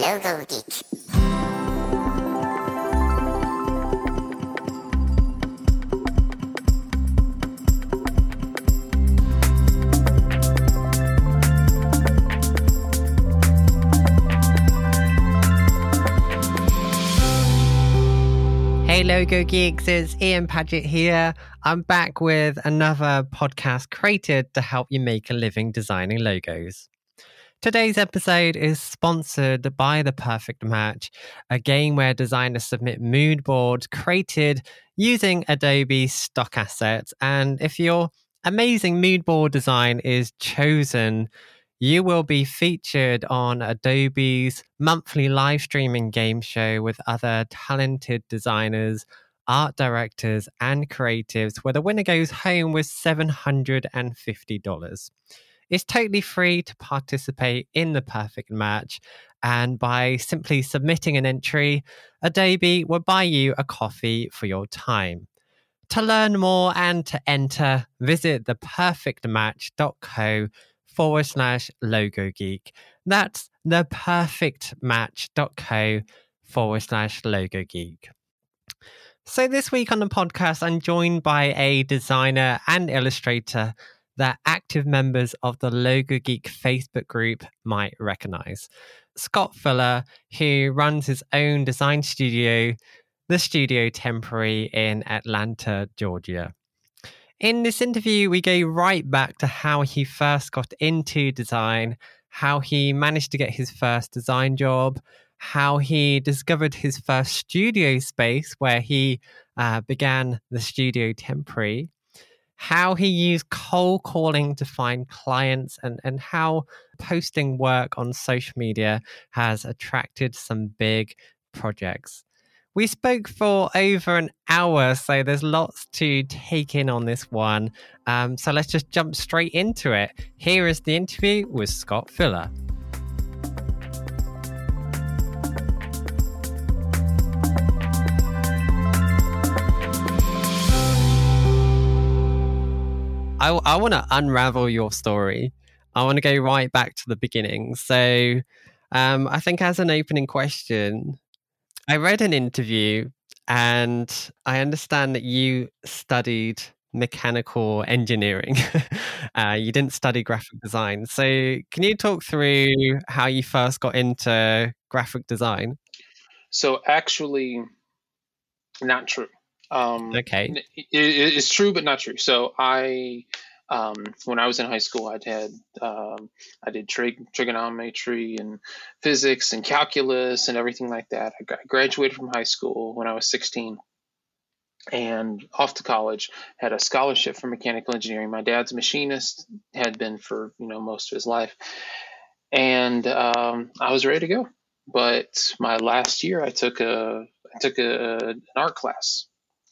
Logo Geek. Hey, Logo Geeks, it's Ian Paget here. I'm back with another podcast created to help you make a living designing logos. Today's episode is sponsored by The Perfect Match, a game where designers submit mood boards created using Adobe stock assets. And if your amazing mood board design is chosen, you will be featured on Adobe's monthly live streaming game show with other talented designers, art directors, and creatives, where the winner goes home with $750. It's totally free to participate in the perfect match. And by simply submitting an entry, Adobe will buy you a coffee for your time. To learn more and to enter, visit theperfectmatch.co forward slash logo geek. That's theperfectmatch.co forward slash logo geek. So, this week on the podcast, I'm joined by a designer and illustrator that active members of the Logo Geek Facebook group might recognize. Scott Fuller, who runs his own design studio, the Studio Temporary in Atlanta, Georgia. In this interview, we go right back to how he first got into design, how he managed to get his first design job, how he discovered his first studio space where he uh, began the Studio Temporary, how he used cold calling to find clients, and, and how posting work on social media has attracted some big projects. We spoke for over an hour, so there's lots to take in on this one. Um, so let's just jump straight into it. Here is the interview with Scott Fuller. I, I want to unravel your story. I want to go right back to the beginning. So, um, I think as an opening question, I read an interview and I understand that you studied mechanical engineering. uh, you didn't study graphic design. So, can you talk through how you first got into graphic design? So, actually, not true. Um, Okay. it, it's true, but not true. So, I um, when I was in high school, I'd had um, I did trig- trigonometry and physics and calculus and everything like that. I graduated from high school when I was 16 and off to college. Had a scholarship for mechanical engineering. My dad's a machinist, had been for you know most of his life, and um, I was ready to go. But my last year, I took a I took a, an art class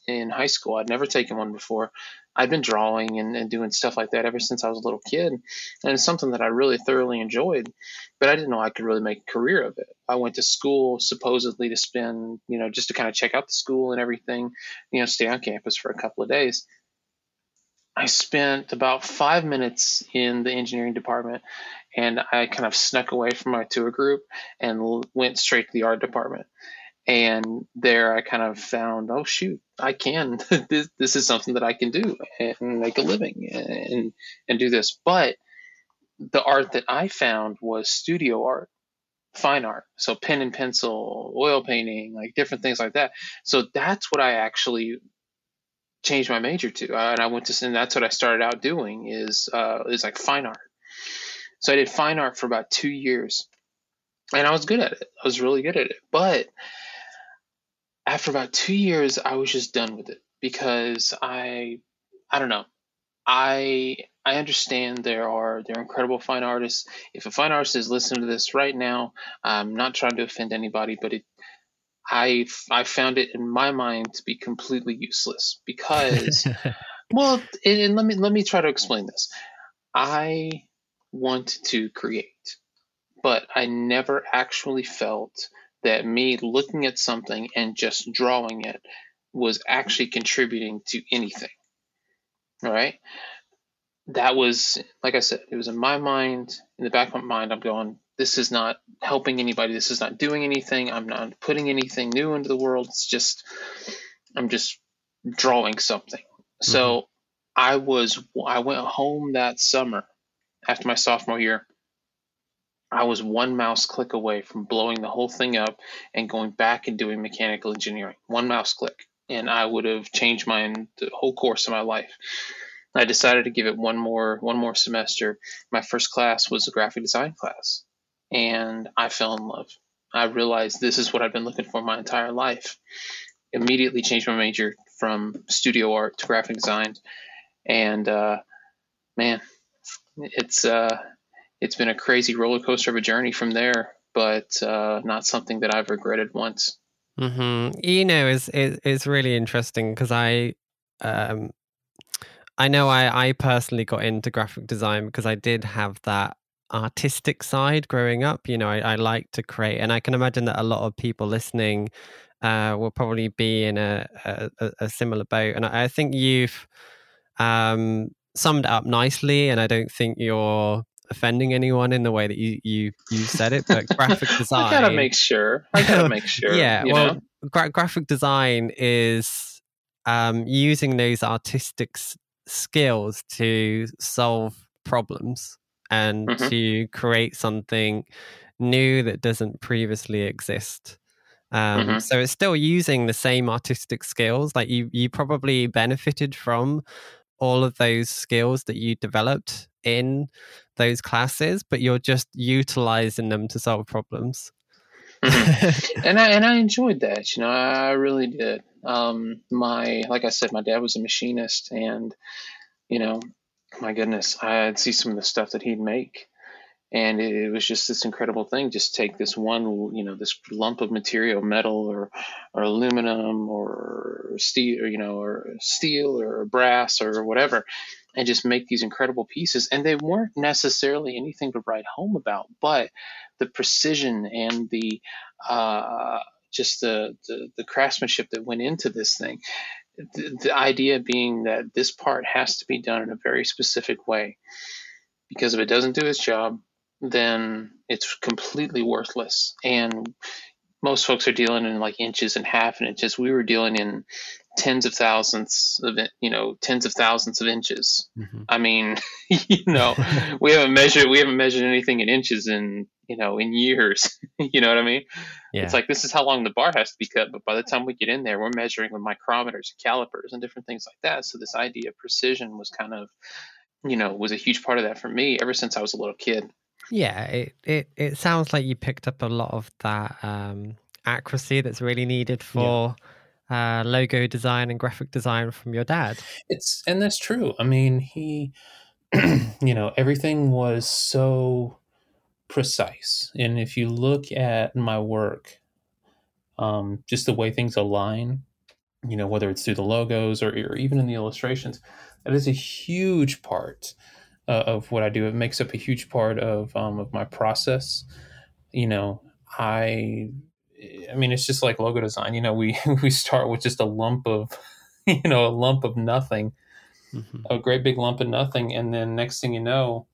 in high school. I'd never taken one before. I'd been drawing and, and doing stuff like that ever since I was a little kid. And it's something that I really thoroughly enjoyed, but I didn't know I could really make a career of it. I went to school supposedly to spend, you know, just to kind of check out the school and everything, you know, stay on campus for a couple of days. I spent about five minutes in the engineering department and I kind of snuck away from my tour group and went straight to the art department and there I kind of found, oh shoot, I can. this this is something that I can do and make a living and and do this. But the art that I found was studio art, fine art, so pen and pencil, oil painting, like different things like that. So that's what I actually changed my major to, and I went to, and that's what I started out doing is uh, is like fine art. So I did fine art for about two years, and I was good at it. I was really good at it, but after about two years, I was just done with it because I, I don't know. I I understand there are there are incredible fine artists. If a fine artist is listening to this right now, I'm not trying to offend anybody, but it I I found it in my mind to be completely useless because well, and, and let me let me try to explain this. I want to create, but I never actually felt that me looking at something and just drawing it was actually contributing to anything. All right. That was, like I said, it was in my mind, in the back of my mind, I'm going, this is not helping anybody. This is not doing anything. I'm not putting anything new into the world. It's just, I'm just drawing something. Mm-hmm. So I was, I went home that summer after my sophomore year. I was one mouse click away from blowing the whole thing up and going back and doing mechanical engineering. One mouse click, and I would have changed my the whole course of my life. I decided to give it one more one more semester. My first class was a graphic design class, and I fell in love. I realized this is what I've been looking for my entire life. Immediately changed my major from studio art to graphic design, and uh, man, it's uh, it's been a crazy roller coaster of a journey from there, but uh, not something that I've regretted once. Mm-hmm. You know, it's it's really interesting because I um, I know I, I personally got into graphic design because I did have that artistic side growing up. You know, I, I like to create, and I can imagine that a lot of people listening uh, will probably be in a, a, a similar boat. And I, I think you've um, summed up nicely, and I don't think you're offending anyone in the way that you you, you said it. But graphic design, I gotta make sure. I gotta make sure. yeah, well, gra- graphic design is um, using those artistic skills to solve problems and mm-hmm. to create something new that doesn't previously exist. Um, mm-hmm. So it's still using the same artistic skills. Like you, you probably benefited from all of those skills that you developed in those classes, but you're just utilizing them to solve problems. mm-hmm. and I and I enjoyed that. You know, I really did. Um, my like I said, my dad was a machinist, and you know, my goodness, I'd see some of the stuff that he'd make, and it, it, was just this incredible thing. Just take this one, you know, this lump of material, metal or or aluminum or steel, or, you know, or steel or brass or whatever, and just make these incredible pieces. And they weren't necessarily anything to write home about, but the precision and the uh, just the, the, the craftsmanship that went into this thing. The, the idea being that this part has to be done in a very specific way, because if it doesn't do its job, then it's completely worthless. And most folks are dealing in like inches and half an inches. We were dealing in tens of thousands of you know tens of thousands of inches. Mm-hmm. I mean, you know, we haven't measured we haven't measured anything in inches in you know in years. you know what I mean? Yeah. It's like this is how long the bar has to be cut, but by the time we get in there, we're measuring with micrometers, and calipers, and different things like that. So this idea of precision was kind of you know was a huge part of that for me ever since I was a little kid. Yeah, it, it, it sounds like you picked up a lot of that um, accuracy that's really needed for yeah. Uh, logo design and graphic design from your dad. It's and that's true. I mean, he, you know, everything was so precise, and if you look at my work, um, just the way things align, you know, whether it's through the logos or, or even in the illustrations, that is a huge part uh, of what I do. It makes up a huge part of um, of my process. You know, I I mean, it's just like logo design. You know, we we start with just a lump of you know a lump of nothing, mm-hmm. a great big lump of nothing, and then next thing you know,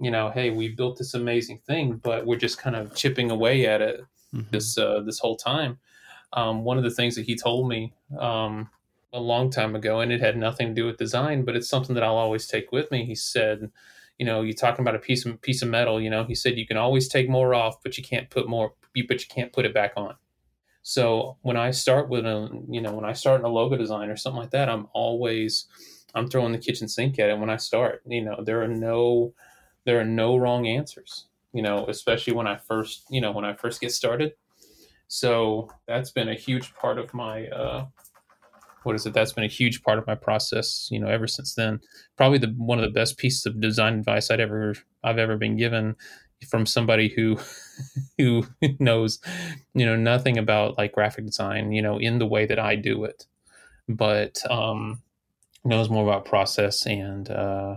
you know, hey, we built this amazing thing, but we're just kind of chipping away at it mm-hmm. this uh, this whole time. Um, one of the things that he told me um, a long time ago, and it had nothing to do with design, but it's something that I'll always take with me. He said, you know, you're talking about a piece of piece of metal. You know, he said you can always take more off, but you can't put more, but you can't put it back on. So when I start with a, you know, when I start in a logo design or something like that, I'm always, I'm throwing the kitchen sink at it when I start. You know, there are no, there are no wrong answers. You know, especially when I first, you know, when I first get started. So that's been a huge part of my uh, what is it? That's been a huge part of my process, you know, ever since then. Probably the one of the best pieces of design advice I'd ever I've ever been given from somebody who who knows, you know, nothing about like graphic design, you know, in the way that I do it, but um, knows more about process and uh,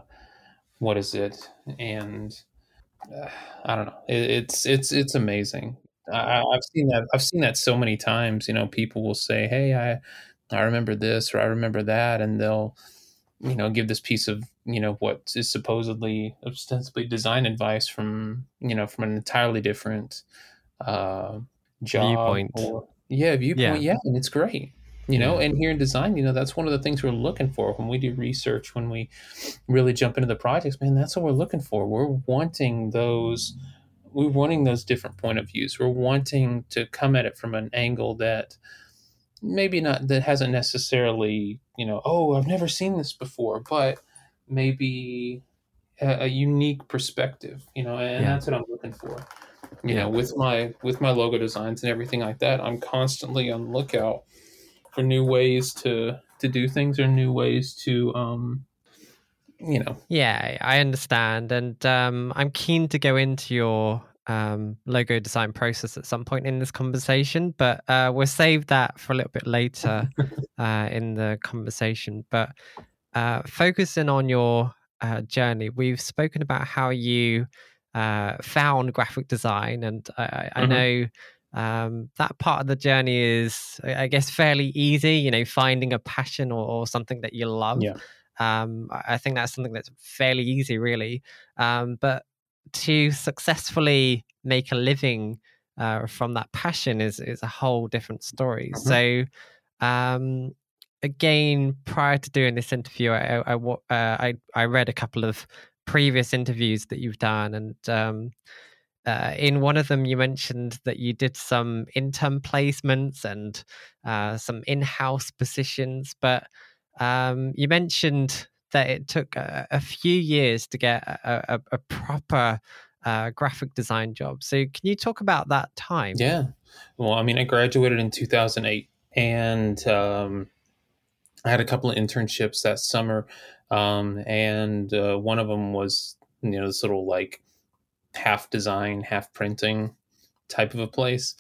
what is it and uh, I don't know. It, it's it's it's amazing. I, have seen that. I've seen that so many times. You know, people will say, "Hey, I I remember this or I remember that, and they'll, you know, give this piece of you know what is supposedly ostensibly design advice from you know from an entirely different uh, job Viewpoint. or yeah viewpoint. Yeah. yeah, and it's great you know and here in design you know that's one of the things we're looking for when we do research when we really jump into the projects. Man that's what we're looking for. We're wanting those we're wanting those different point of views. We're wanting to come at it from an angle that maybe not that hasn't necessarily you know oh i've never seen this before but maybe a, a unique perspective you know and Yeah. that's what i'm looking for you Yeah. know with my with my logo designs and everything like that i'm constantly on the lookout for new ways to to do things or new ways to um you know Yeah, I understand, and um, I'm keen to go into your um, logo design process at some point in this conversation, but uh, we'll save that for a little bit later uh, in the conversation. But uh, focusing on your uh, journey, we've spoken about how you uh, found graphic design, and I, I Mhm. know um, that part of the journey is, I guess, fairly easy. You know, finding a passion or, or something that you love Yeah. um, I think that's something that's fairly easy, really. Um, but to successfully make a living uh, from that passion is is a whole different story. Mhm. So, um, again, prior to doing this interview, I I, uh, I I read a couple of previous interviews that you've done, and um, uh, in one of them, you mentioned that you did some intern placements and uh, some in-house positions, but um, you mentioned that it took a, a few years to get a, a, a proper uh, graphic design job. So, can you talk about that time? Yeah. Well, I mean, I graduated in 2008 and um, I had a couple of internships that summer. Um, and uh, one of them was, you know, this little like half design, half printing type of a place.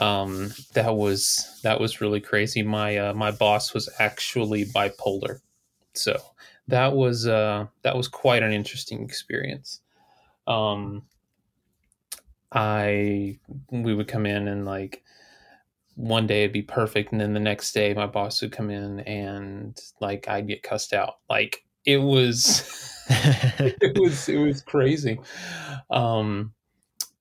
Um, that was that was really crazy. My uh, my boss was actually bipolar, so that was uh, that was quite an interesting experience. Um, I we would come in and like one day it'd be perfect and then the next day my boss would come in and like I'd get cussed out. Like it was it was it was crazy. Um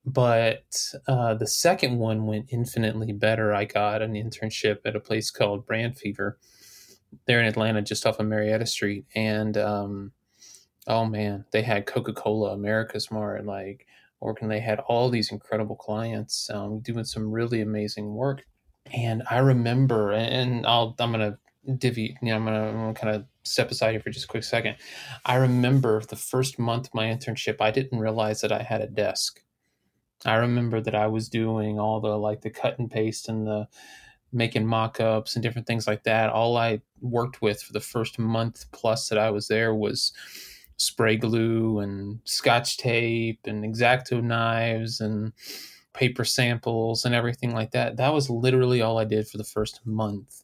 but uh, the second one went infinitely better. I got an internship at a place called Brand Fever. There in Atlanta, just off of Marietta Street, and um, oh man, they had Coca Cola, AmericasMart, like working. They had all these incredible clients um, doing some really amazing work. And I remember, and I'll I'm gonna divvy, you know, I'm gonna, I'm gonna kind of step aside here for just a quick second. I remember the first month of my internship, I didn't realize that I had a desk. I remember that I was doing all the like the cut and paste and the making mock-ups and different things like that. All I worked with for the first month plus that I was there was spray glue and scotch tape and X-Acto knives and paper samples and everything like that. That was literally all I did for the first month.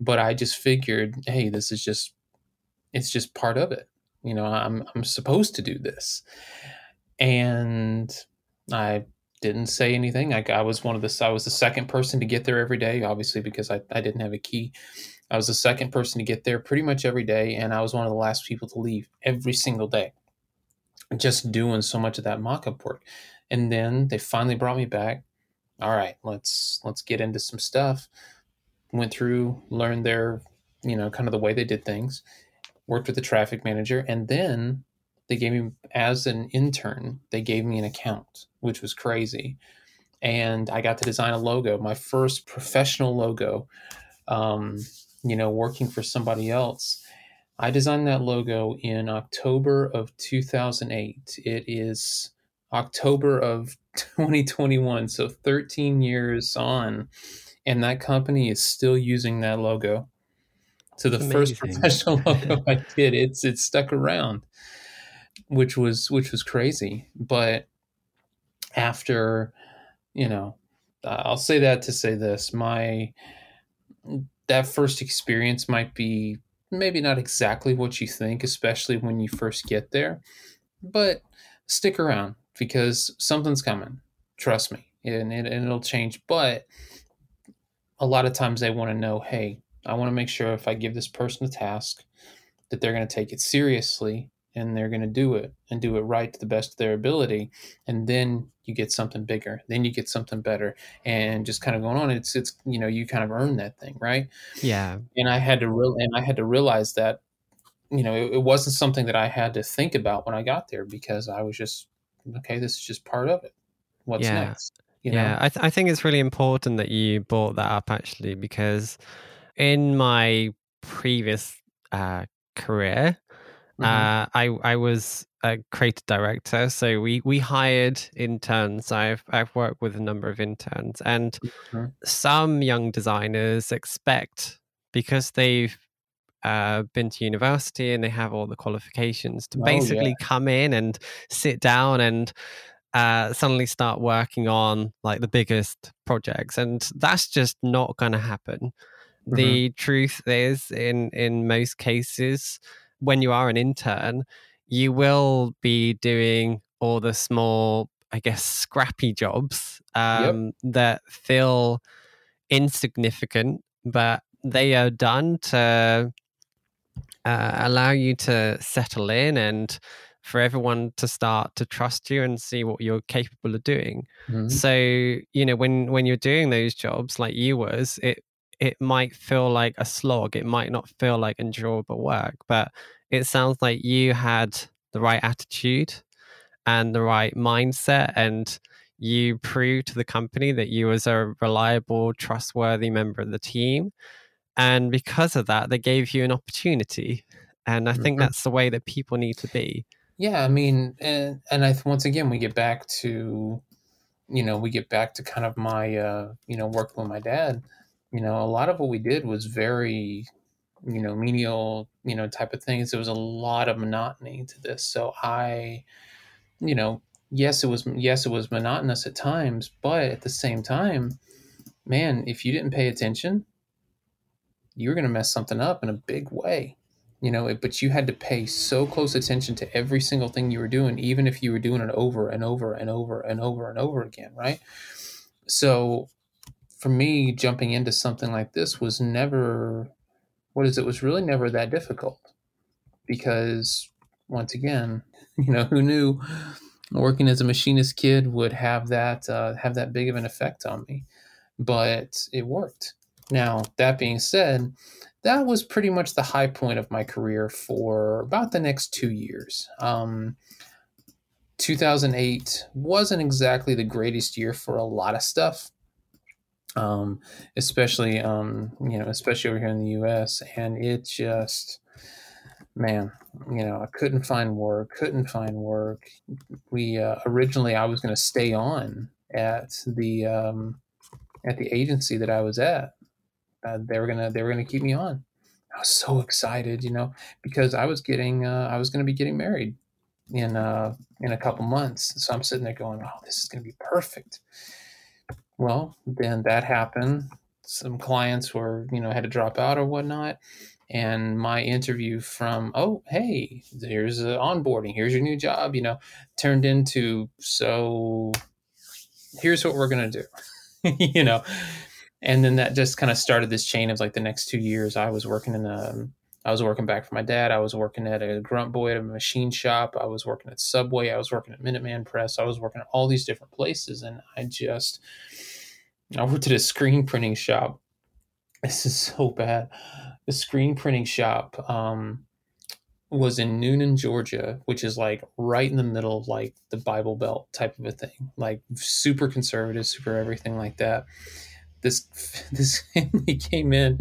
But I just figured, hey, this is just it's just part of it. You know, I'm I'm supposed to do this. And I didn't say anything. I, I was one of the I was the second person to get there every day, obviously because I, I didn't have a key. I was the second person to get there pretty much every day, and I was one of the last people to leave every single day. Just doing so much of that mock-up work. And then they finally brought me back. All right, let's let's get into some stuff. Went through, learned their, you know, kind of the way they did things. Worked with the traffic manager, and then they gave me as an intern they gave me an account which was crazy and i got to design a logo my first professional logo um, you know working for somebody else i designed that logo in october of 2008 it is october of 2021 so 13 years on and that company is still using that logo. So the first professional logo i did it's it's stuck around which was which was crazy. But after you know uh, i'll say that to say this my that first experience might be maybe not exactly what you think especially when you first get there but stick around because something's coming. Trust me. And, it, and it'll change. But a lot of times they want to know hey i want to make sure if i give this person a task that they're going to take it seriously and they're going to do it and do it right to the best of their ability. And then you get something bigger. Then you get something better. And just kind of going on it's it's you know you kind of earn that thing right? Yeah. And i had to real and i had to realize that you know it, it wasn't something that i had to think about when i got there because i was just okay this is just part of it what's Yeah. next you know? yeah, I, th- I think it's really important that you brought that up actually because in my previous uh, career, Mhm. uh, I I was a creative director, so we we hired interns. I've I've worked with a number of interns, and Mhm. some young designers expect because they've uh, been to university and they have all the qualifications to Oh, yeah. basically come in and sit down and uh, suddenly start working on like the biggest projects, and that's just not going to happen. Mhm. The truth is, in in most cases, when you are an intern, you will be doing all the small, I guess, scrappy jobs um, that feel insignificant, but they are done to uh, allow you to settle in and for everyone to start to trust you and see what you're capable of doing. Mhm. So, you know, when when you're doing those jobs like you was, it it might feel like a slog. It might not feel like enjoyable work, but it sounds like you had the right attitude and the right mindset and you proved to the company that you was a reliable, trustworthy member of the team. And because of that, they gave you an opportunity. And I think Mhm. that's the way that people need to be. Yeah, I mean, and and I once again we get back to, you know, we get back to kind of my, uh, you know, working with my dad. You know, a lot of what we did was very, you know, menial, you know, type of things. There was a lot of monotony to this. So I, you know, yes, it was yes, it was monotonous at times, but at the same time, man, if you didn't pay attention, you were going to mess something up in a big way you know but you had to pay so close attention to every single thing you were doing even if you were doing it over and over and over and over and over again right? So for me jumping into something like this was never what is it was really never that difficult because once again you know who knew working as a machinist kid would have that uh, have that big of an effect on me but it worked now that being said that was pretty much the high point of my career for about the next two years. Um, 2008 wasn't exactly the greatest year for a lot of stuff, um, especially um, you know, especially over here in the U.S. And it just, man, you know, I couldn't find work, couldn't find work. We uh, originally I was going to stay on at the um, at the agency that I was at uh, they were gonna they were gonna keep me on. I was so excited, you know, because I was getting uh, I was gonna be getting married in uh, in a couple months. So I'm sitting there going, "Oh, this is gonna be perfect." Well, then that happened. Some clients were, you know, had to drop out or whatnot. And my interview from, oh, hey, here's uh, onboarding, here's your new job, you know, turned into, so here's what we're going to do, you know and then that just kind of started this chain of like the next two years i was working in a i was working back for my dad i was working at a grunt boy at a machine shop i was working at subway i was working at minuteman press i was working at all these different places and i just i worked at a screen printing shop. This is so bad. The screen printing shop um was in Newnan, Georgia, which is like right in the middle of like the Bible Belt type of a thing, like super conservative, super everything like that this this family came in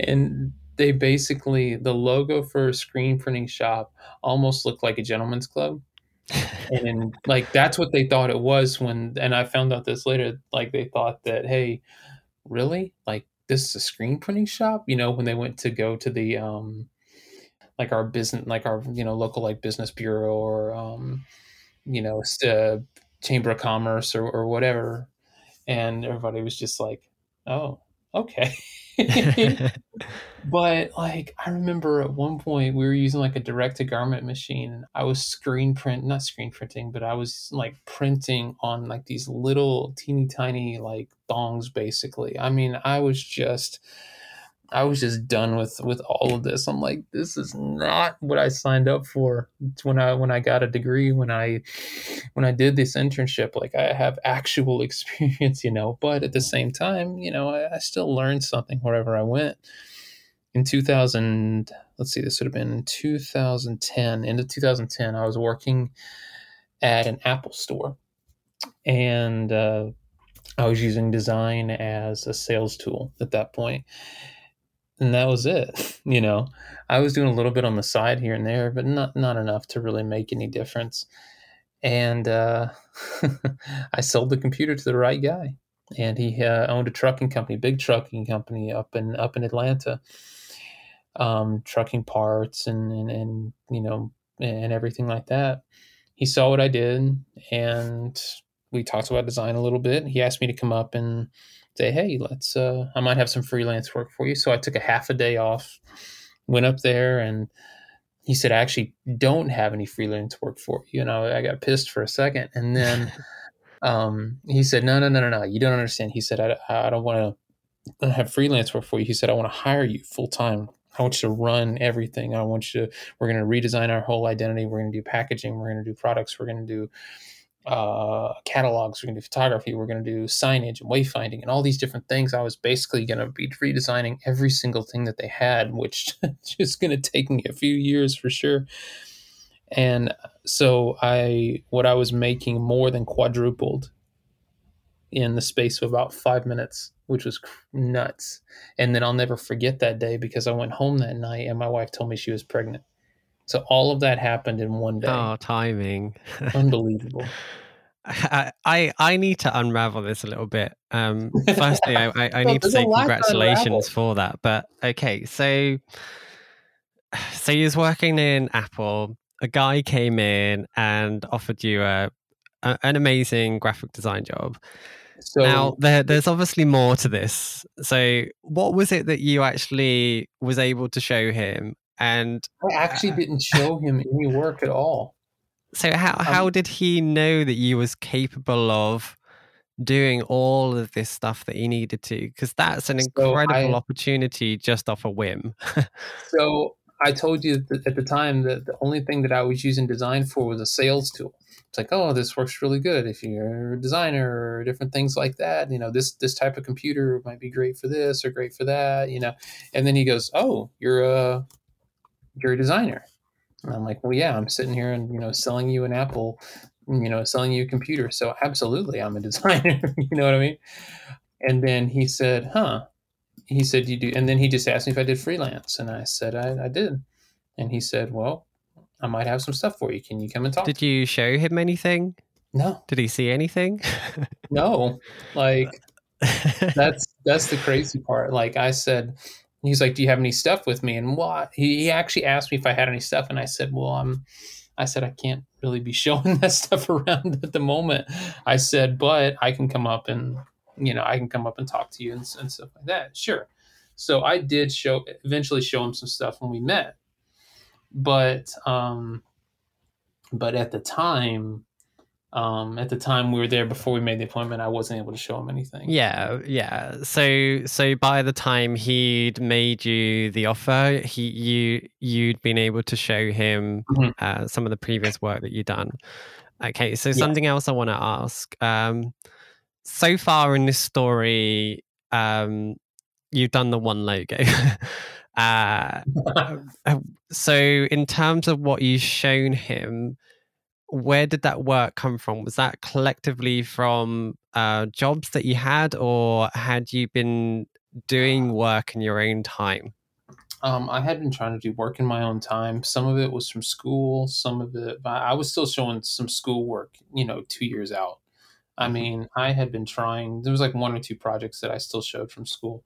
and they basically the logo for a screen printing shop almost looked like a gentleman's club. And like that's what they thought it was when and i found out this later like they thought that hey really? Like this is a screen printing shop? You know when they went to go to the um like our business like our you know local like business bureau or um you know uh, chamber of commerce or, or whatever. And everybody was just like oh okay. But like i remember at one point we were using like a direct to garment machine and i was screen print not screen printing but i was like printing on like these little teeny tiny like thongs basically. I mean i was just I was just done with with all of this. I'm like, this is not what I signed up for when I when I got a degree, when I when I did this internship. Like I have actual experience, you know. But at the same time, you know, I, I still learned something wherever I went. In 2000, let's see, this would have been in 2010. Into 2010, I was working at an Apple store, and uh, I was using design as a sales tool at that point and that was it. You know, I was doing a little bit on the side here and there, but not not enough to really make any difference. And uh, I sold the computer to the right guy, and he uh, owned a trucking company, big trucking company up in up in Atlanta, um, trucking parts and, and and you know and everything like that. He saw what I did, and we talked about design a little bit. He asked me to come up and say, hey, let's, uh, I might have some freelance work for you. So I took a half a day off, went up there, and he said, I actually don't have any freelance work for you. And I, I got pissed for a second. And then um, he said, no, no, no, no, no, you don't understand. He said, I, I don't want to have freelance work for you. He said, I want to hire you full time. I want you to run everything. I want you to, we're going to redesign our whole identity. We're going to do packaging. We're going to do products. We're going to do uh, catalogs, we're going to do photography, we're going to do signage and wayfinding and all these different things. I was basically going to be redesigning every single thing that they had, which is going to take me a few years for sure. And so I, what I was making more than quadrupled in the space of about five minutes, which was nuts. And then I'll never forget that day because I went home that night and my wife told me she was pregnant. So all of that happened in one day. Oh, timing! Unbelievable. I, I, I need to unravel this a little bit. Um, firstly, I, I, I need to say congratulations for that. But okay, so so you was working in Apple. A guy came in and offered you a, a an amazing graphic design job. So, now there, there's obviously more to this. So what was it that you actually was able to show him, and I actually uh, didn't show him any work at all. So how um, how did he know that you was capable of doing all of this stuff that he needed to? Because that's an incredible I, opportunity just off a whim. so I told you at the time that the only thing that I was using design for was a sales tool. It's like, oh, this works really good if you're a designer or different things like that. You know, this this type of computer might be great for this or great for that. You know, and then he goes, oh, you're a you're a designer. And I'm like, well, yeah, I'm sitting here and, you know, selling you an Apple, you know, selling you a computer. So absolutely, I'm a designer. you know what I mean? And then he said, huh. He said, you do. And then he just asked me if I did freelance. And I said, I, I did. And he said, well, I might have some stuff for you. Can you come and talk? Did you show him anything? No. Did he see anything? no. Like, that's that's the crazy part. Like I said, he's like, "Do you have any stuff with me?" And what he, he actually asked me if I had any stuff, and I said, "Well, I'm." I said I can't really be showing that stuff around at the moment. I said, but I can come up and you know I can come up and talk to you and, and stuff like that. Sure. So I did show eventually show him some stuff when we met, but um, but at the time um, at the time we were there before we made the appointment, I wasn't able to show him anything. Yeah, yeah. So, so by the time he'd made you the offer, he you you'd been able to show him mm-hmm. uh, some of the previous work that you'd done. Okay, so something else I want to ask. Um, so far in this story, um, you've done the one logo. uh, uh, so, in terms of what you've shown him, where did that work come from? Was that collectively from uh, jobs that you had, or had you been doing work in your own time? Um, I had been trying to do work in my own time. Some of it was from school. Some of it, I was still showing some school work. You know, two years out. I mm-hmm. mean, I had been trying. There was like one or two projects that I still showed from school,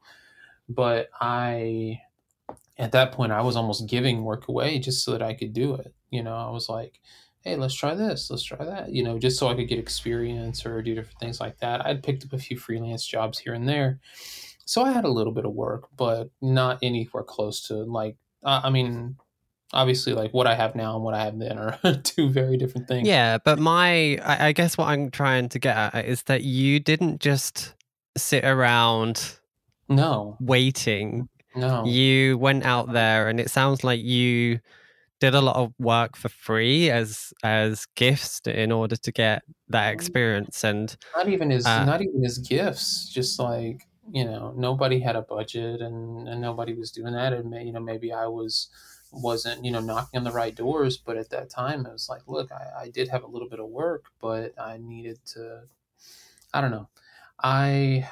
but I, at that point, I was almost giving work away just so that I could do it. You know, I was like, hey, let's try this, let's try that, you know, just so I could get experience or do different things like that. I'd picked up a few freelance jobs here and there. So I had a little bit of work, but not anywhere close to like, uh, I mean, obviously like what I have now and what I have then are two very different things. Yeah, but my I, I guess what I'm trying to get at is that you didn't just sit around no waiting No. You went out there, and it sounds like you did a lot of work for free as as gifts in order to get that experience and not even as uh, not even as gifts just like you know nobody had a budget and, and nobody was doing that. And you know maybe i was wasn't you know knocking on the right doors but at that time it was like look I, I did have a little bit of work but i needed to i don't know. I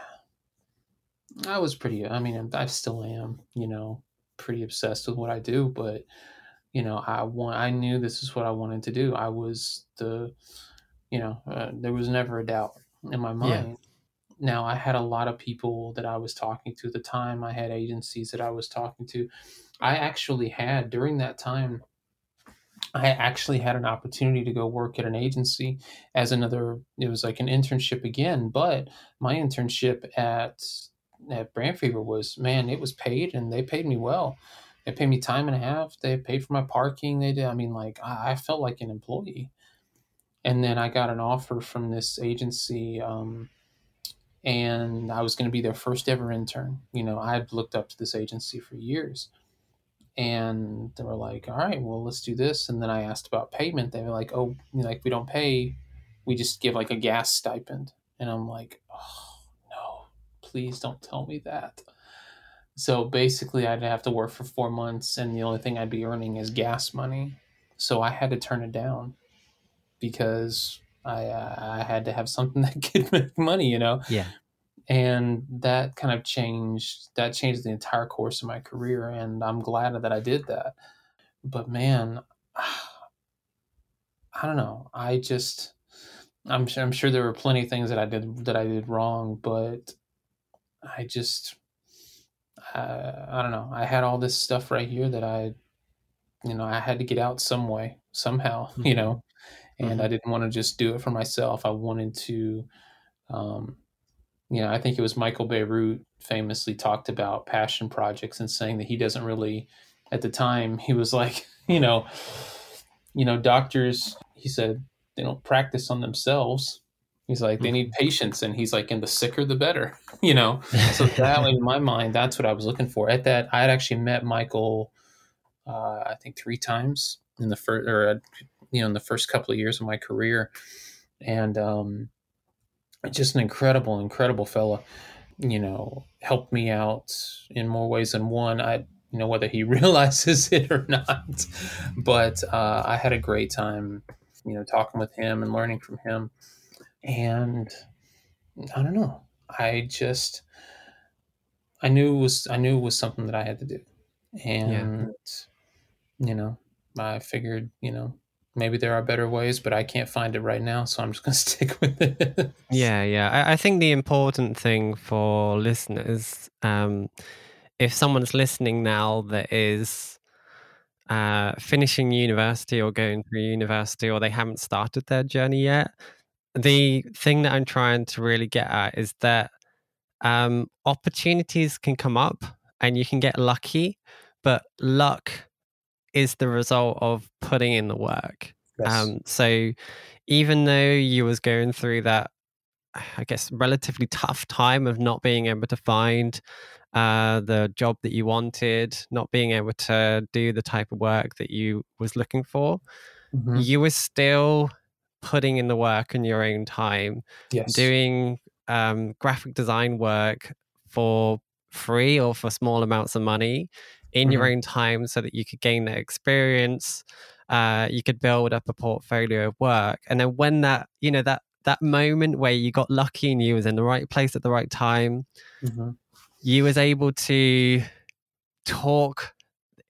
i was pretty i mean i still am you know pretty obsessed with what i do but you know i want i knew this is what i wanted to do. I was the you know uh, there was never a doubt in my mind. Yeah. now i had a lot of people that i was talking to at the time. I had agencies that i was talking to. I actually had during that time i actually had an opportunity to go work at an agency as another it was like an internship again but my internship at at brand fever was man it was paid and they paid me well they paid me time and a half. They paid for my parking. They did. I mean, like I, I felt like an employee. And then I got an offer from this agency, um, and I was going to be their first ever intern. You know, I had looked up to this agency for years, and they were like, "All right, well, let's do this." And then I asked about payment. They were like, "Oh, like we don't pay. We just give like a gas stipend." And I'm like, "Oh no, please don't tell me that." So basically, I'd have to work for four months, and the only thing I'd be earning is gas money. So I had to turn it down because I uh, I had to have something that could make money, you know. Yeah. And that kind of changed. That changed the entire course of my career, and I'm glad that I did that. But man, I don't know. I just I'm I'm sure there were plenty of things that I did that I did wrong, but I just uh, I don't know. I had all this stuff right here that I, you know, I had to get out some way, somehow, mm-hmm. you know, and mm-hmm. I didn't want to just do it for myself. I wanted to, um, you know, I think it was Michael Bierut famously talked about passion projects and saying that he doesn't really, at the time, he was like, you know, you know, doctors, he said, they don't practice on themselves He's like, they need mm-hmm. patients, and he's like, and the sicker the better, you know. So that, in my mind, that's what I was looking for. At that, I had actually met Michael, uh, I think three times in the first, or uh, you know, in the first couple of years of my career, and um, just an incredible, incredible fella. You know, helped me out in more ways than one. I, you know, whether he realizes it or not, but uh, I had a great time, you know, talking with him and learning from him and I don't know. I just I knew it was I knew it was something that I had to do, and yeah. you know I figured you know maybe there are better ways, but I can't find it right now, so I'm just gonna stick with it. yeah, yeah. I, I, think the important thing for listeners, um, if someone's listening now that is uh, finishing university or going through university, or they haven't started their journey yet, the thing that I'm trying to really get at is that um, opportunities can come up and you can get lucky, but luck is the result of putting in the work. Yes. Um, so even though you was going through that, I guess, relatively tough time of not being able to find uh, the job that you wanted, not being able to do the type of work that you was looking for, mm-hmm. you were still putting in the work in your own time, yes. doing um, graphic design work for free or for small amounts of money in mm-hmm. your own time so that you could gain that experience. Uh, you could build up a portfolio of work. And then when that, you know, that that moment where you got lucky and you was in the right place at the right time, mm-hmm. you was able to talk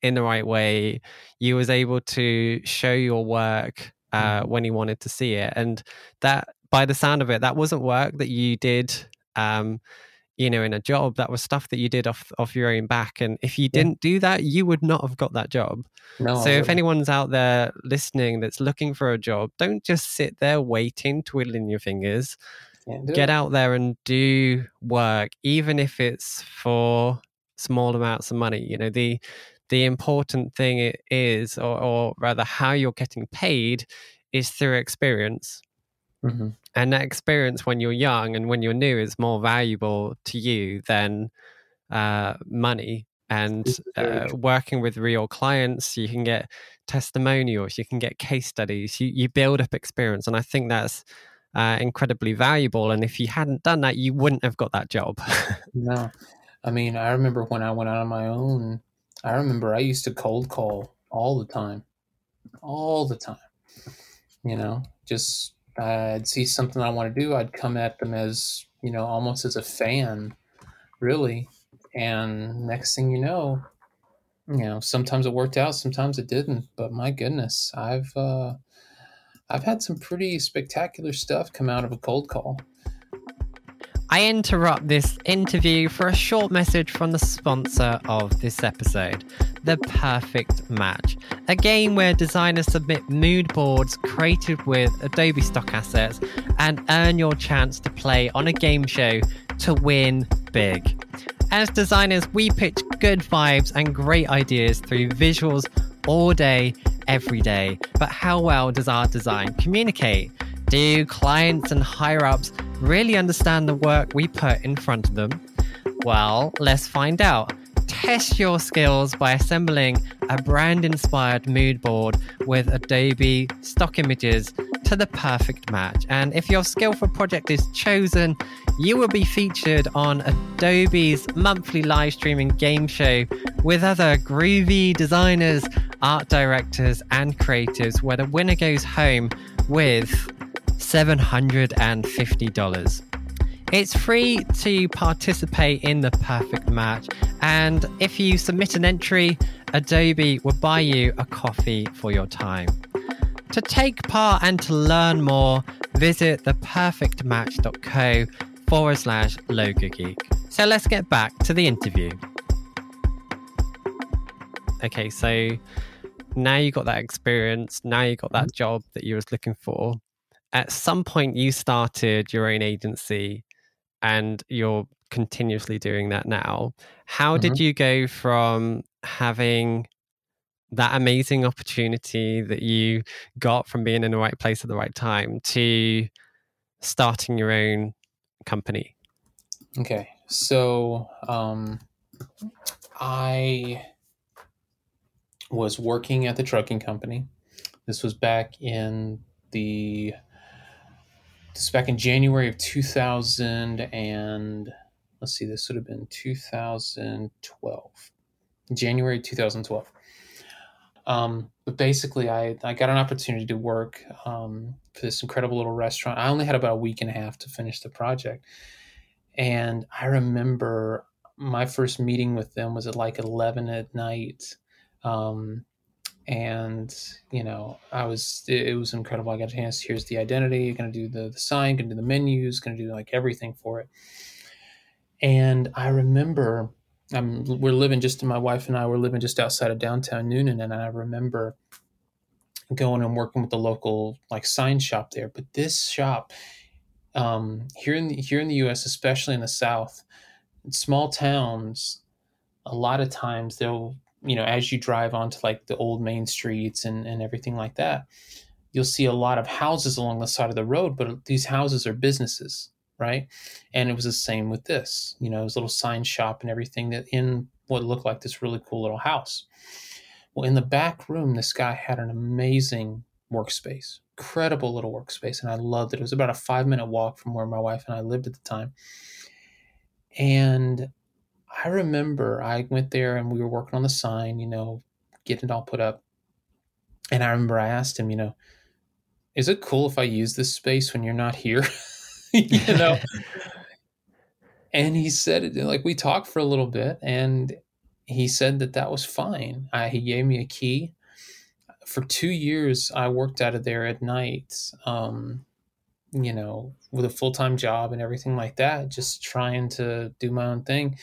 in the right way. You was able to show your work uh, mm. when he wanted to see it. And that, by the sound of it, that wasn't work that you did, um, you know, in a job. That was stuff that you did off off your own back. And if you didn't do that, you would not have got that job. No, so if anyone's out there listening that's looking for a job, don't just sit there waiting, twiddling your fingers. Get it. out there and do work, even if it's for small amounts of money. You know, the the important thing is, or, or rather, how you're getting paid is through experience. Mm-hmm. And that experience when you're young and when you're new is more valuable to you than uh, money and This is very uh, working with real clients you can get testimonials you can get case studies you, you build up experience and i think that's uh, incredibly valuable and if you hadn't done that you wouldn't have got that job No, I mean, I remember when I went out on my own. I remember I used to cold call all the time, all the time. You know, just I'd see something I want to do, I'd come at them as you know, almost as a fan, really. And next thing you know, you know, sometimes it worked out, sometimes it didn't. But my goodness, I've uh, I've had some pretty spectacular stuff come out of a cold call. I interrupt this interview for a short message from the sponsor of this episode, The Perfect Match, a game where designers submit mood boards created with Adobe stock assets and earn your chance to play on a game show to win big. As designers, we pitch good vibes and great ideas through visuals all day, every day. But how well does our design communicate? Do clients and higher ups really understand the work we put in front of them? Well, let's find out. Test your skills by assembling a brand inspired mood board with Adobe stock images to the perfect match. And if your skillful project is chosen, you will be featured on Adobe's monthly live streaming game show with other groovy designers, art directors, and creatives, where the winner goes home with $750. It's free to participate in the perfect match, and if you submit an entry, Adobe will buy you a coffee for your time. To take part and to learn more, visit theperfectmatch.co forward slash logo geek. So let's get back to the interview. Okay, so now you got that experience, now you got that job that you was looking for. At some point you started your own agency and you're continuously doing that now. How did you go from having that amazing opportunity that you got from being in the right place at the right time to starting your own company? Okay, so um, I was working at the trucking company. This was back in the this back in January of 2000 and let's see, this would have been 2012, January 2012. Um, but basically, I, I got an opportunity to work um, for this incredible little restaurant. I only had about a week and a half to finish the project. And I remember my first meeting with them was at like 11 at night. Um, and you know i was it, it, was incredible. I got a chance here's the identity you're gonna do the, the sign gonna do the menus gonna do like everything for it. And i remember um, we're living just my wife and i were living just outside of downtown Newnan and i remember going and working with the local like sign shop there. But this shop um, here in the, here in the us especially in the south in small towns a lot of times they'll you know, as you drive onto like the old main streets and, and everything like that, you'll see a lot of houses along the side of the road, but these houses are businesses, right? And it was the same with this, you know, it was a little sign shop and everything that in what looked like this really cool little house. Well, in the back room, this guy had an amazing workspace, incredible little workspace, and I loved it. It was about a five minute walk from where my wife and I lived at the time. And I remember I went there and we were working on the sign, you know, getting it all put up. And I remember I asked him, you know, is it cool if I use this space when you're not here? you know? and he said it like we talked for a little bit and he said that that was fine. I, he gave me a key. For two years, I worked out of there at night, um, you know, with a full time job and everything like that, just trying to do my own thing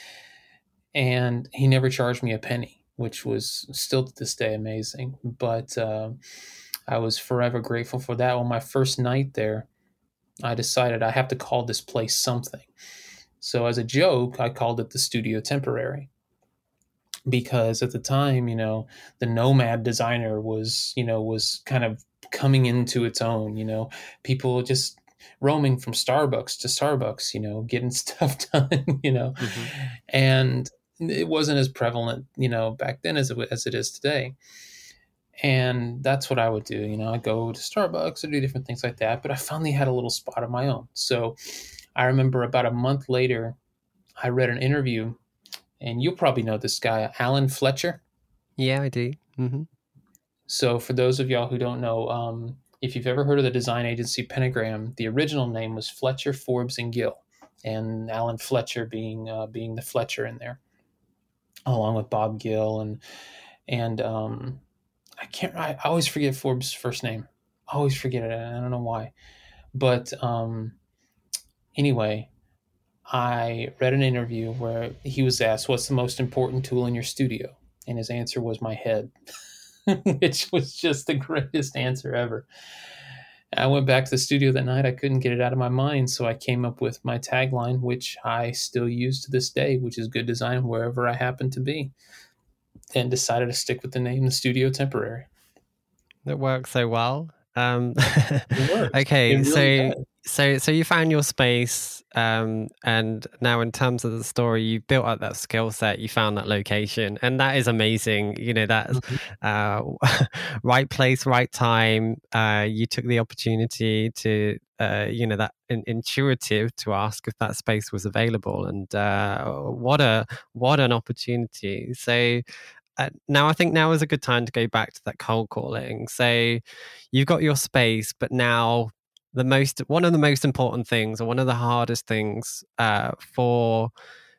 and he never charged me a penny, which was still to this day amazing. But uh, I was forever grateful for that. On my first night there, I decided I have to call this place something. So as a joke, I called it the Studio Temporary because at the time, you know, the Nomad designer was, you know, was kind of coming into its own. You know, people just roaming from Starbucks to Starbucks, you know, getting stuff done, you know, mm-hmm. and it wasn't as prevalent, you know, back then as it, as it is today. And that's what I would do. You know, I go to Starbucks or do different things like that. But I finally had a little spot of my own. So I remember about a month later, I read an interview, and you'll probably know this guy, Alan Fletcher. Yeah, I do. Mm-hmm. So for those of y'all who don't know, um, if you've ever heard of the design agency Pentagram, the original name was Fletcher, Forbes, and Gill, and Alan Fletcher being uh, being the Fletcher in there, along with Bob Gill and and um, I can't I always forget Forbes' first name. I always forget it. I don't know why, but um, anyway, I read an interview where he was asked, "What's the most important tool in your studio?" and his answer was my head. which was just the greatest answer ever. I went back to the studio that night. I couldn't get it out of my mind. So I came up with my tagline, which I still use to this day, which is good design wherever I happen to be. And decided to stick with the name The Studio Temporary. That worked so well. Um, okay, so so so you found your space, um, and now in terms of the story, you built up that skill set. You found that location, and that is amazing. You know that mm-hmm. uh, right place, right time. Uh, you took the opportunity to. Uh, you know that in, intuitive to ask if that space was available, and uh, what a what an opportunity! So, now I think now is a good time to go back to that cold calling. So you've got your space, but now the most one of the most important things or one of the hardest things uh, for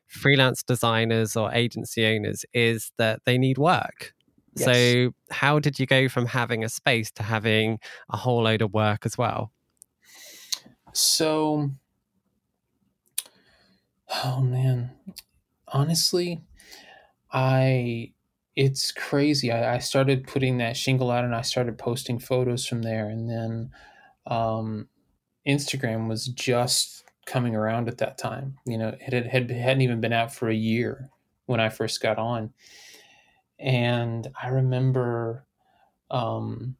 freelance designers or agency owners is that they need work. Yes. So how did you go from having a space to having a whole load of work as well? So oh man honestly i it's crazy. I, I, started putting that shingle out and I started posting photos from there. And then um, Instagram was just coming around at that time. You know, it had, had, hadn't even been out for a year when I first got on. And I remember um,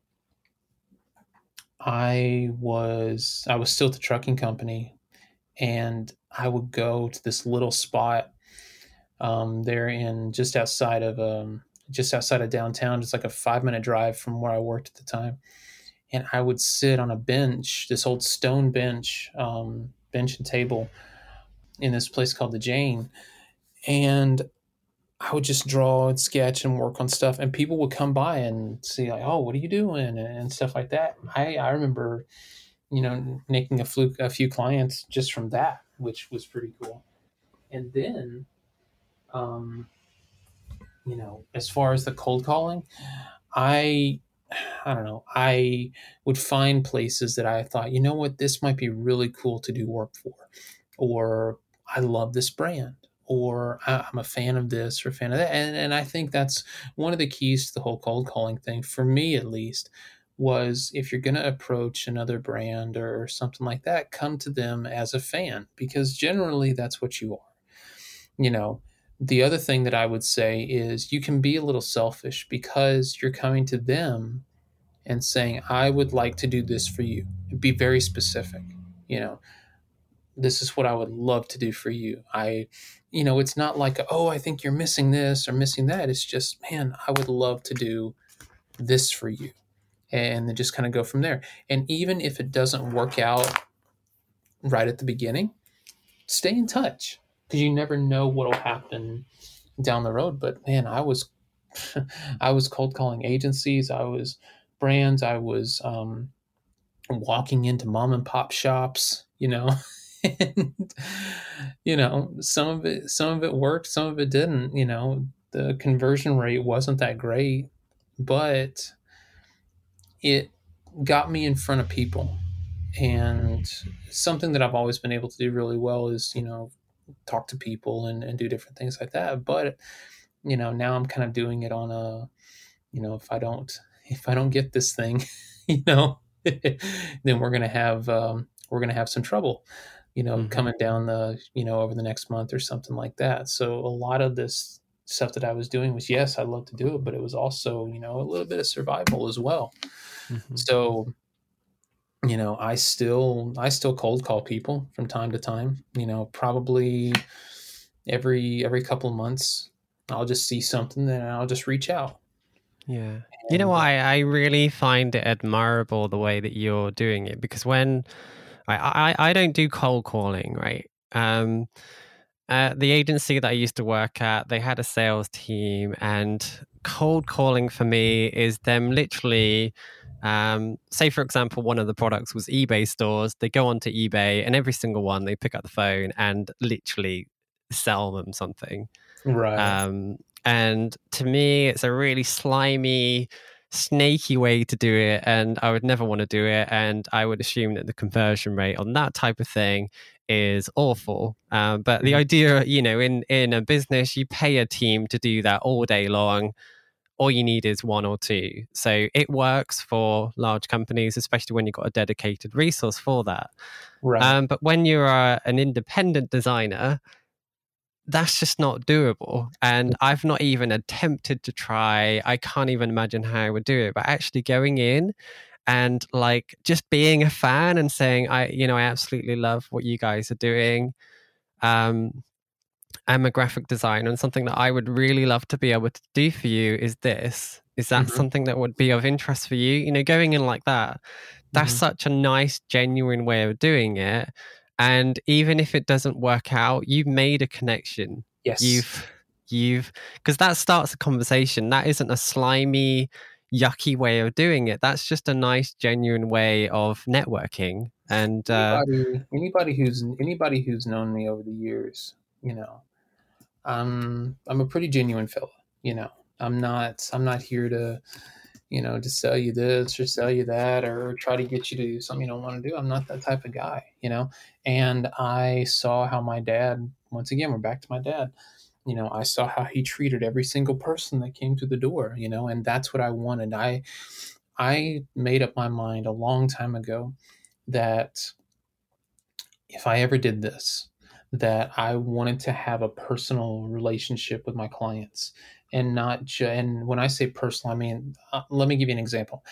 I was I was still at the trucking company and I would go to this little spot um, they're in just outside of um, just outside of downtown, just like a five minute drive from where I worked at the time. And I would sit on a bench, this old stone bench, um, bench and table, in this place called the Jane, and I would just draw and sketch and work on stuff, and people would come by and see like, "Oh, what are you doing?" and, stuff like that. I I remember, you know, making a fluke a few clients just from that, which was pretty cool. And then um, you know, as far as the cold calling, I I don't know. I would find places that I thought, you know what, this might be really cool to do work for, or I love this brand, or I'm a fan of this or a fan of that. And, and I think that's one of the keys to the whole cold calling thing, for me at least, was if you're going to approach another brand or something like that, come to them as a fan, because generally that's what you are. You know, the other thing that I would say is you can be a little selfish because you're coming to them and saying, I would like to do this for you. Be very specific. You know, this is what I would love to do for you. I, you know, it's not like, oh, I think you're missing this or missing that. It's just, man, I would love to do this for you. And then just kind of go from there. And even if it doesn't work out right at the beginning, stay in touch because you never know what'll happen down the road. But man, I was I was cold calling agencies, I was brands, I was um, walking into mom and pop shops, you know. and you know, some of it some of it worked, some of it didn't, you know. The conversion rate wasn't that great, but it got me in front of people. And something that I've always been able to do really well is, you know, talk to people and, and do different things like that. But you know, now I'm kind of doing it on a, you know, if I don't if I don't get this thing, you know, then we're gonna have um, we're gonna have some trouble, you know, mm-hmm. coming down the you know over the next month or something like that. So a lot of this stuff that I was doing was yes, I love to do it, but it was also you know a little bit of survival as well. Mm-hmm. So you know i still i still cold call people from time to time you know probably every every couple of months I'll just see something and I'll just reach out. Yeah. You know? I, I really find it admirable the way that you're doing it because when I, I, I don't do cold calling, right? Um, uh, the agency that I used to work at, they had a sales team, and cold calling for me is them literally. Um, say, for example, one of the products was eBay stores. They go onto eBay, and every single one they pick up the phone and literally sell them something. Right. Um, and to me, it's a really slimy, snaky way to do it. And I would never want to do it. And I would assume that the conversion rate on that type of thing is awful. Um, but the Mhm. idea, you know, in, in a business, you pay a team to do that all day long. All you need is one or two. So it works for large companies, especially when you've got a dedicated resource for that. right. Um, but when you're uh, an independent designer, that's just not doable. And I've not even attempted to try. I can't even imagine how I would do it. But actually going in and like just being a fan and saying, I, you know, I absolutely love what you guys are doing. Um, I'm a graphic designer, and something that I would really love to be able to do for you is this. Is that Mhm. something that would be of interest for you? You know, going in like that, that's Mhm. such a nice, genuine way of doing it. And even if it doesn't work out, you've made a connection. yes. You've, you've, because that starts a conversation. That isn't a slimy, yucky way of doing it. That's just a nice, genuine way of networking. And uh, anybody, anybody who's anybody who's known me over the years, you know, I'm I'm a pretty genuine fella. You know, I'm not I'm not here to, you know, to sell you this or sell you that or try to get you to do something you don't want to do. I'm not that type of guy. You know, and I saw how my dad. Once again, we're back to my dad. You know, I saw how he treated every single person that came through the door. You know, and that's what I wanted. I I made up my mind a long time ago that if I ever did this, that I wanted to have a personal relationship with my clients and not just, and when I say personal, I mean, uh, let me give you an example.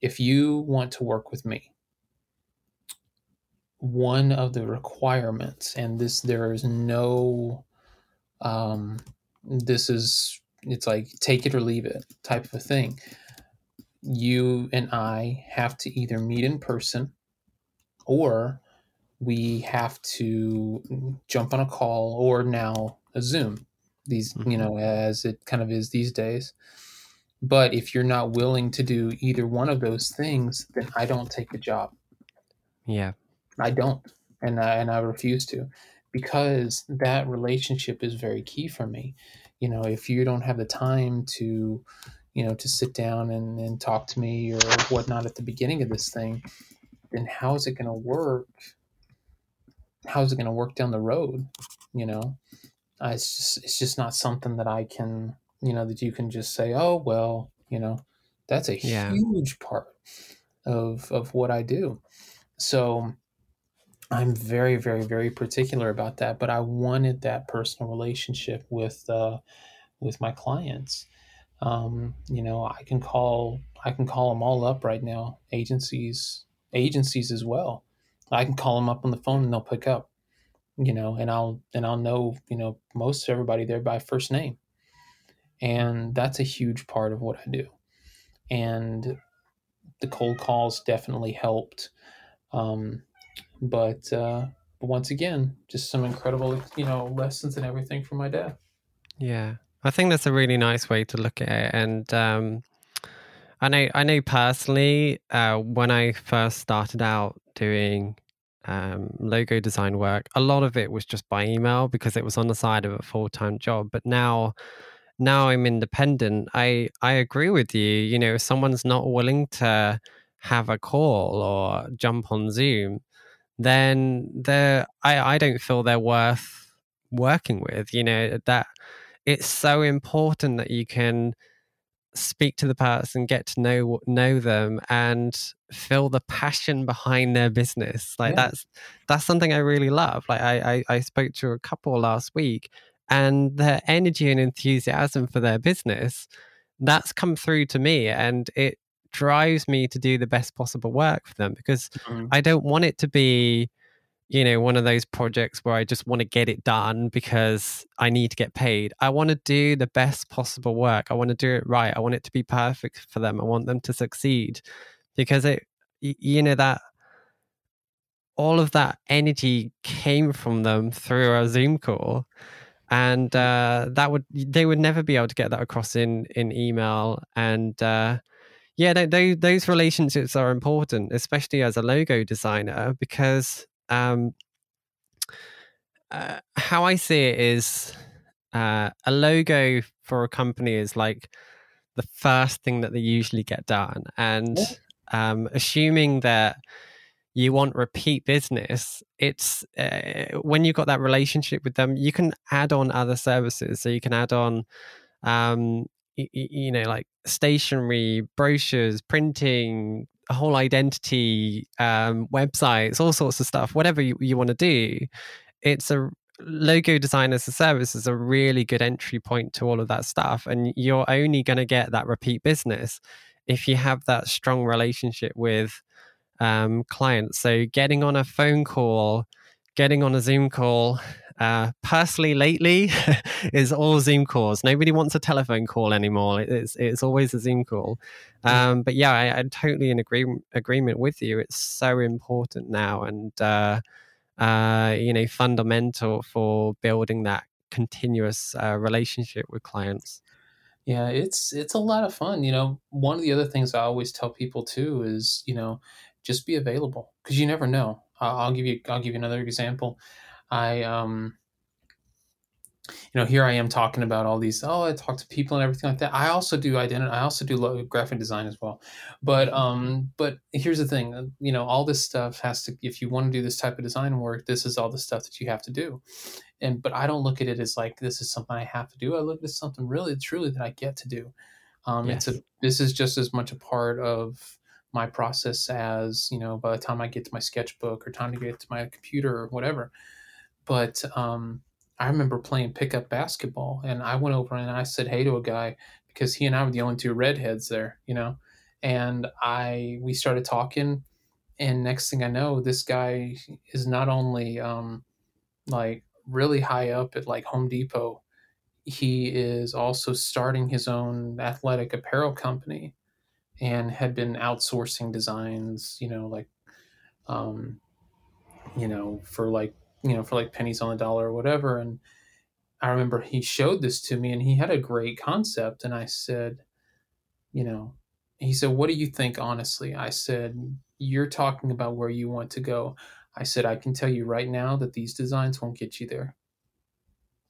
If you want to work with me, one of the requirements, and this, there is no, um, this is, it's like take it or leave it type of a thing. You and I have to either meet in person or we have to jump on a call or now a Zoom. These, you Mhm. know, as it kind of is these days. But if you're not willing to do either one of those things, then I don't take the job. yeah, I don't, and I, and I refuse to, because that relationship is very key for me. You know, if you don't have the time to, you know, to sit down and, and talk to me or whatnot at the beginning of this thing, then how is it going to work? How is it going to work down the road? You know, uh, it's just it's just not something that I can, you know, that you can just say, oh well, you know, that's a Yeah. huge part of of what I do. So I'm very, very, very particular about that. But I wanted that personal relationship with uh, with my clients. Um, you know, I can call I can call them all up right now. Agencies, agencies as well. I can call them up on the phone and they'll pick up. You know, and I'll and I'll know you know most everybody there by first name, and that's a huge part of what I do. And the cold calls definitely helped. Um, but uh, but once again, just some incredible you know lessons and everything from my dad. Yeah, I think that's a really nice way to look at it. And um, I know, I know personally, uh, when I first started out doing um, logo design work, a lot of it was just by email because it was on the side of a full time job. But now, now I'm independent. I I agree with you. You know, if someone's not willing to have a call or jump on Zoom, then they're I, I don't feel they're worth working with. You know, that it's so important that you can speak to the person, get to know know them, and feel the passion behind their business. Like Yeah. that's that's something I really love. Like I, I I spoke to a couple last week, and their energy and enthusiasm for their business that's come through to me, and it drives me to do the best possible work for them because Mhm. I don't want it to be you know, one of those projects where I just want to get it done because I need to get paid. I want to do the best possible work. I want to do it right. I want it to be perfect for them. I want them to succeed because it, you know, that all of that energy came from them through a Zoom call. And uh, that would they would never be able to get that across in in email. And uh, yeah, those those relationships are important, especially as a logo designer, because um, uh, how I see it is uh, a logo for a company is like the first thing that they usually get done, and um, assuming that you want repeat business, it's uh, when you've got that relationship with them, you can add on other services. So you can add on, um, you, you know, like stationery, brochures, printing, whole identity, um, websites, all sorts of stuff, whatever you, you want to do. It's a logo design as a service is a really good entry point to all of that stuff. And you're only going to get that repeat business if you have that strong relationship with um, clients. So getting on a phone call, getting on a Zoom call, uh, personally, lately is all Zoom calls. Nobody wants a telephone call anymore. It's it's always a Zoom call. Um, but yeah, I, am totally in agree, agreement with you. It's so important now, and uh, uh, you know, fundamental for building that continuous uh, relationship with clients. Yeah, it's it's a lot of fun. You know, one of the other things I always tell people too is, you know, just be available because you never know. I'll give you I'll give you another example. I um you know here I am talking about all these oh I talk to people and everything like that. I also do identity I also do graphic design as well. But um but here's the thing, uh, you know all this stuff has to if you want to do this type of design work, this is all the stuff that you have to do. And but I don't look at it as like this is something I have to do. I look at it as something really truly that I get to do. Um yes. it's a this is just as much a part of my process as you know by the time I get to my sketchbook or time to get to my computer or whatever but um, I remember playing pickup basketball, and I went over and I said hey to a guy because he and I were the only two redheads there, you know. And I we started talking, and next thing I know, this guy is not only um, like really high up at like Home Depot, he is also starting his own athletic apparel company, and had been outsourcing designs, you know, like, um, you know, for like you know, for like pennies on the dollar or whatever. And I remember he showed this to me and he had a great concept. And I said, you know, he said, What do you think, honestly? I said, You're talking about where you want to go. I said, I can tell you right now that these designs won't get you there.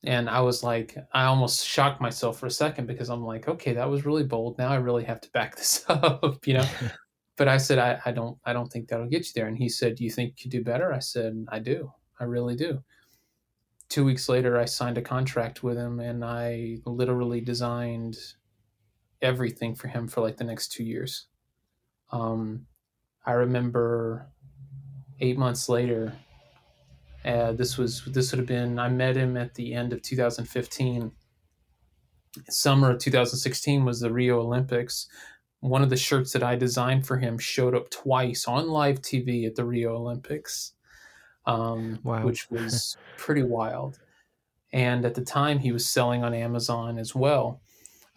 And I was like, I almost shocked myself for a second because I'm like, okay, that was really bold. Now I really have to back this up, you know? but I said, I, I don't, I don't think that'll get you there. And he said, do you think you could do better? I said, I do. I really do. Two weeks later, I signed a contract with him and I literally designed everything for him for like the next two years. Um, I remember eight months later, uh, this was this would have been I met him at the end of 2015. Summer of 2016 was the Rio Olympics. One of the shirts that I designed for him showed up twice on live TV at the Rio Olympics um, wow. which was pretty wild. And at the time, he was selling on Amazon as well.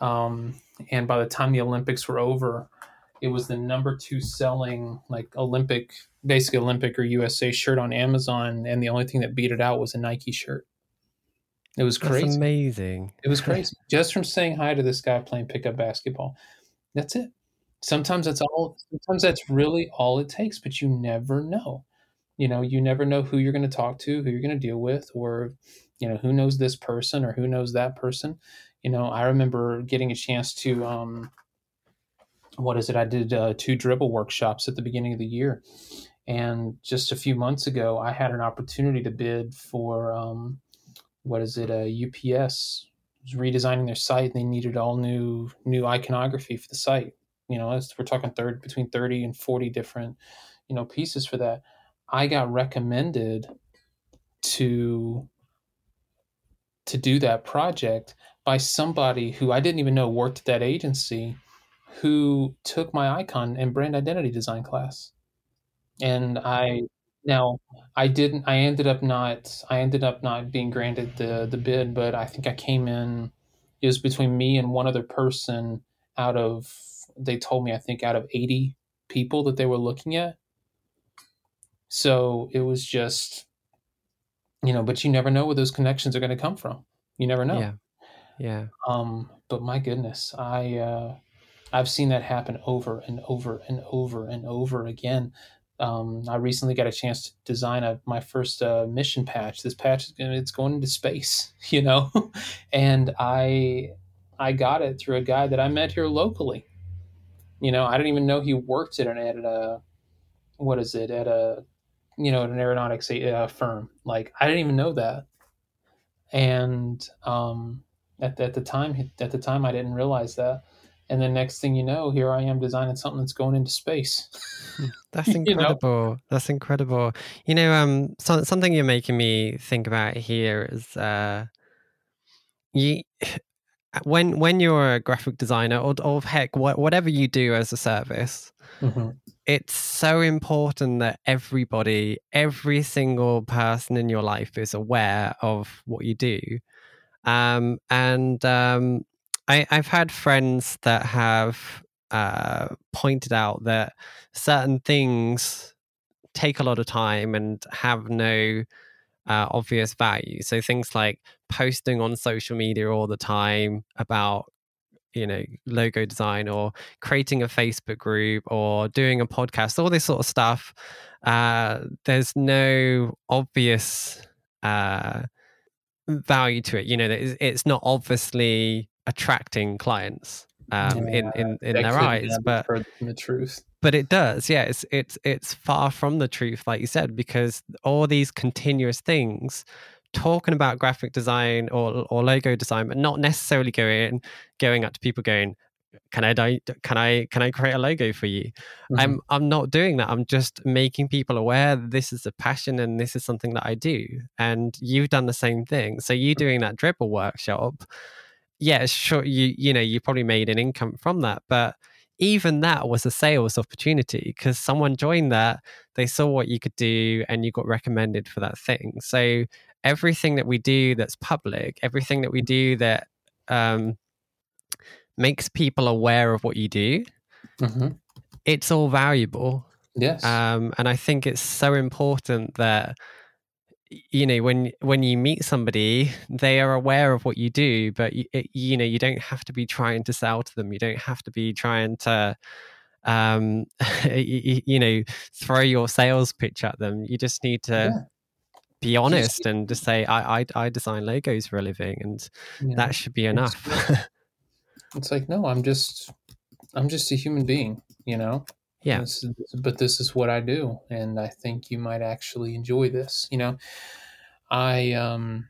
Um, and by the time the Olympics were over, it was the number two selling like Olympic, basically Olympic or USA shirt on Amazon, and the only thing that beat it out was a Nike shirt. It was crazy. That's amazing. It was crazy. Just from saying hi to this guy playing pickup basketball. That's it. Sometimes that's all. Sometimes that's really all it takes, but you never know you know you never know who you're going to talk to who you're going to deal with or you know who knows this person or who knows that person. You know i remember getting a chance to um what is it? I did uh, two Dribbble workshops at the beginning of the year. And just a few months ago i had an opportunity to bid for um what is it? A ups was redesigning their site. And they needed all new new iconography for the site. You know we're talking third between 30 and 40 different you know pieces for that I got recommended to to do that project by somebody who I didn't even know worked at that agency who took my icon and brand identity design class. And I Now, I didn't. I ended up not. I ended up not being granted the the bid, but I think I came in. It was between me and one other person out of. They told me I think out of eighty people that they were looking at. So it was just, you know, but you never know where those connections are going to come from. You never know. Yeah. Yeah. Um, but my goodness, I uh, I've seen that happen over and over and over and over again. Um, I recently got a chance to design a, my first uh, mission patch. This patch is going it's going into space, you know, and I I got it through a guy that I met here locally. You know, I didn't even know he worked at an at a what is it at a you know an aeronautics uh, firm. Like I didn't even know that, and um, at, at the time at the time I didn't realize that. And then next thing you know here i am designing something that's going into space. That's incredible you know? that's incredible. You know um so, something you're making me think about here is uh you when when you're a graphic designer or, or heck whatever you do as a service mm-hmm. it's so important that everybody every single person in your life is aware of what you do um, and um, I, have had friends that have uh, pointed out that certain things take a lot of time and have no uh, obvious value. So things like posting on social media all the time about you know logo design or creating a facebook group or doing a podcast all this sort of stuff uh, there's no obvious uh, value to it. You know, it's not obviously attracting clients um, yeah, in in, in their eyes, but the truth. But it does, yeah. It's it's it's far from the truth, like you said, because all these continuous things talking about graphic design or or logo design, but not necessarily going going up to people going, can I can I can I create a logo for you? Mm-hmm. I'm I'm not doing that. I'm just making people aware this is a passion and this is something that I do. And you've done the same thing. So you doing that Dribbble workshop, yeah, sure you you know, you probably made an income from that, but even that was a sales opportunity because someone joined that, they saw what you could do and you got recommended for that thing. So everything that we do that's public, everything that we do that um makes people aware of what you do, mm-hmm. it's all valuable. Yes. Um, and I think it's so important that you know when when you meet somebody they are aware of what you do but you, you know you don't have to be trying to sell to them you don't have to be trying to um you, you, know throw your sales pitch at them you just need to yeah. be honest and just say I, I i design logos for a living and yeah. that should be enough It's like, no, I'm just, I'm just a human being, you know? Yeah. This is, but this is what I do. And I think you might actually enjoy this, you know? I, um,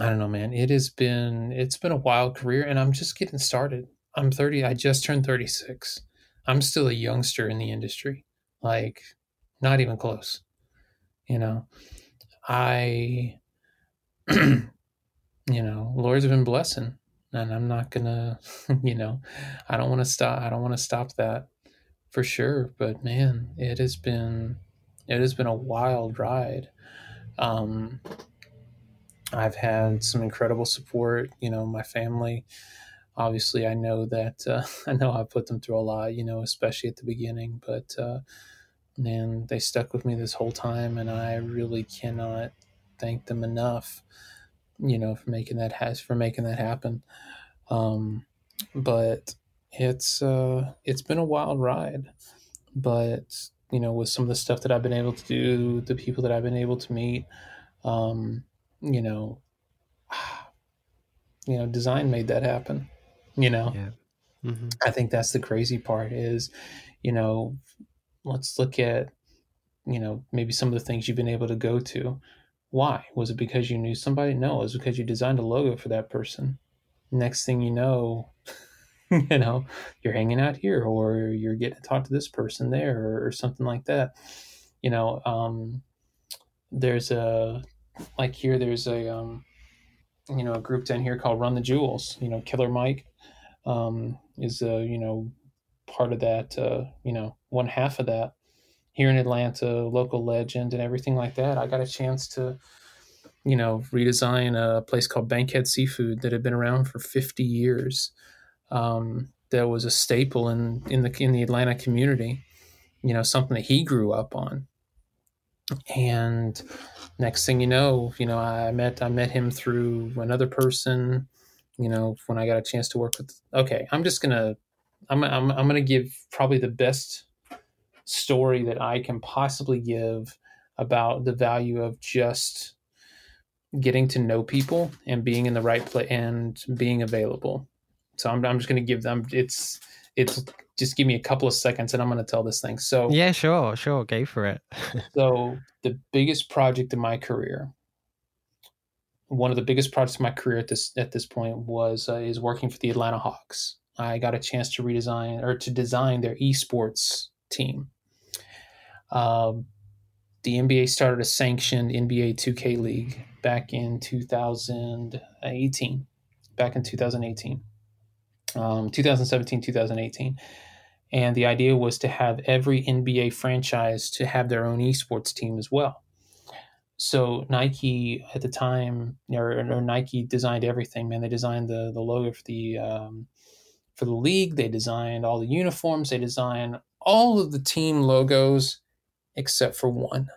I don't know, man. It has been, it's been a wild career and I'm just getting started. I'm 30. I just turned 36. I'm still a youngster in the industry. Like, not even close. You know, I, you know, Lord's been blessing and I'm not gonna, you know, I don't want to stop. I don't want to stop that for sure. But man, it has been, it has been a wild ride. Um, I've had some incredible support. You know, my family. Obviously, I know that uh, I know I put them through a lot. You know, especially at the beginning. But uh, man, they stuck with me this whole time, and I really cannot thank them enough you know, for making that has for making that happen. Um, but it's uh, it's been a wild ride. But you know, with some of the stuff that I've been able to do, the people that I've been able to meet, um, you know, you know, design made that happen. You know, yeah. mm-hmm. I think that's the crazy part is, you know, let's look at, you know, maybe some of the things you've been able to go to why? Was it because you knew somebody? No, it was because you designed a logo for that person. Next thing you know, you know, you're hanging out here or you're getting to talk to this person there or, or something like that. You know, um, there's a, like here, there's a, um, you know, a group down here called Run the Jewels. You know, Killer Mike um, is, a, you know, part of that, uh, you know, one half of that. here in Atlanta, local legend, and everything like that. I got a chance to, you know, redesign a place called Bankhead Seafood that had been around for 50 years. Um, that was a staple in in the in the Atlanta community. You know, something that he grew up on. And next thing you know, you know, I met I met him through another person. You know, when I got a chance to work with. Okay, I'm just gonna, I'm I'm I'm gonna give probably the best story that I can possibly give about the value of just getting to know people and being in the right place and being available. So I'm, I'm just going to give them it's it's just give me a couple of seconds and I'm going to tell this thing. So yeah, sure, sure, go for it. so the biggest project in my career, one of the biggest projects in my career at this at this point was uh, is working for the Atlanta Hawks. I got a chance to redesign or to design their esports team. Um, the NBA started a sanctioned NBA 2K league back in 2018. Back in 2018, um, 2017, 2018. And the idea was to have every NBA franchise to have their own esports team as well. So Nike at the time, or, or Nike designed everything. Man, they designed the the logo for the um, for the league. They designed all the uniforms. They designed all of the team logos except for one.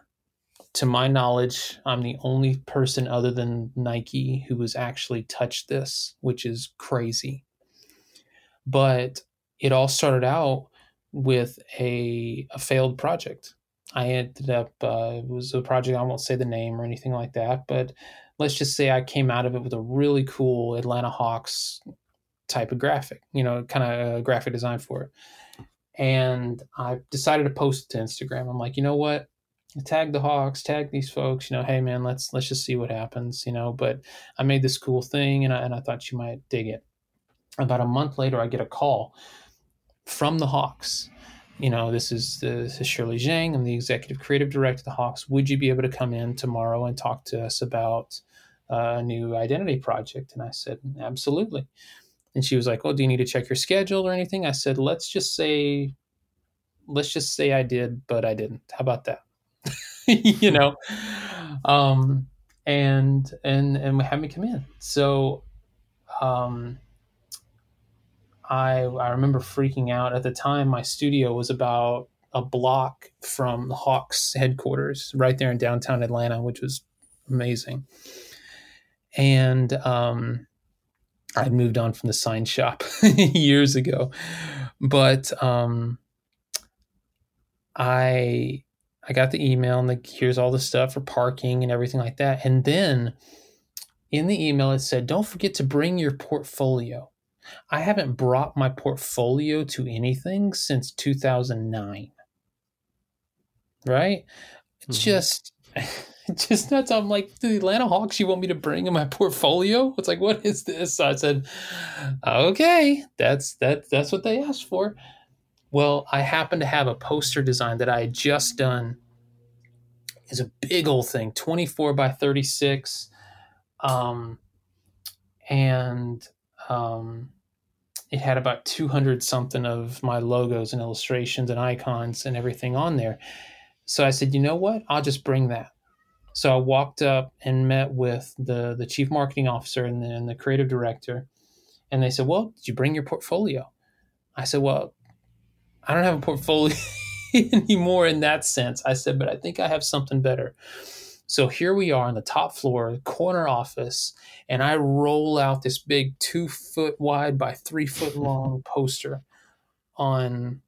To my knowledge, I'm the only person other than Nike who has actually touched this, which is crazy. But it all started out with a, a failed project. I ended up, uh, it was a project, I won't say the name or anything like that, but let's just say I came out of it with a really cool Atlanta Hawks type of graphic, you know, kind of graphic design for it and I decided to post it to Instagram. I'm like, you know what? Tag the Hawks, tag these folks. You know, hey man, let's let's just see what happens. You know, but I made this cool thing, and I, and I thought you might dig it. About a month later, I get a call from the Hawks. You know, this is this is Shirley Zhang. I'm the executive creative director of the Hawks. Would you be able to come in tomorrow and talk to us about uh, a new identity project? And I said, absolutely. And she was like, "Oh, do you need to check your schedule or anything?" I said, "Let's just say, let's just say I did, but I didn't. How about that?" you know, um, and and and have me come in. So, um, I I remember freaking out at the time. My studio was about a block from the Hawks headquarters, right there in downtown Atlanta, which was amazing. And um, I moved on from the sign shop years ago, but um, I I got the email and the here's all the stuff for parking and everything like that. And then in the email it said, "Don't forget to bring your portfolio." I haven't brought my portfolio to anything since 2009. Right? Mm-hmm. Just just nuts. I'm like, the Atlanta Hawks, you want me to bring in my portfolio? It's like, what is this? So I said, okay, that's that that's what they asked for. Well, I happen to have a poster design that I had just done. Is a big old thing, 24 by 36. Um, and um, it had about 200 something of my logos and illustrations and icons and everything on there. So I said, you know what? I'll just bring that. So I walked up and met with the the chief marketing officer and the, and the creative director, and they said, "Well, did you bring your portfolio?" I said, "Well, I don't have a portfolio anymore in that sense." I said, "But I think I have something better." So here we are on the top floor, corner office, and I roll out this big two foot wide by three foot long poster on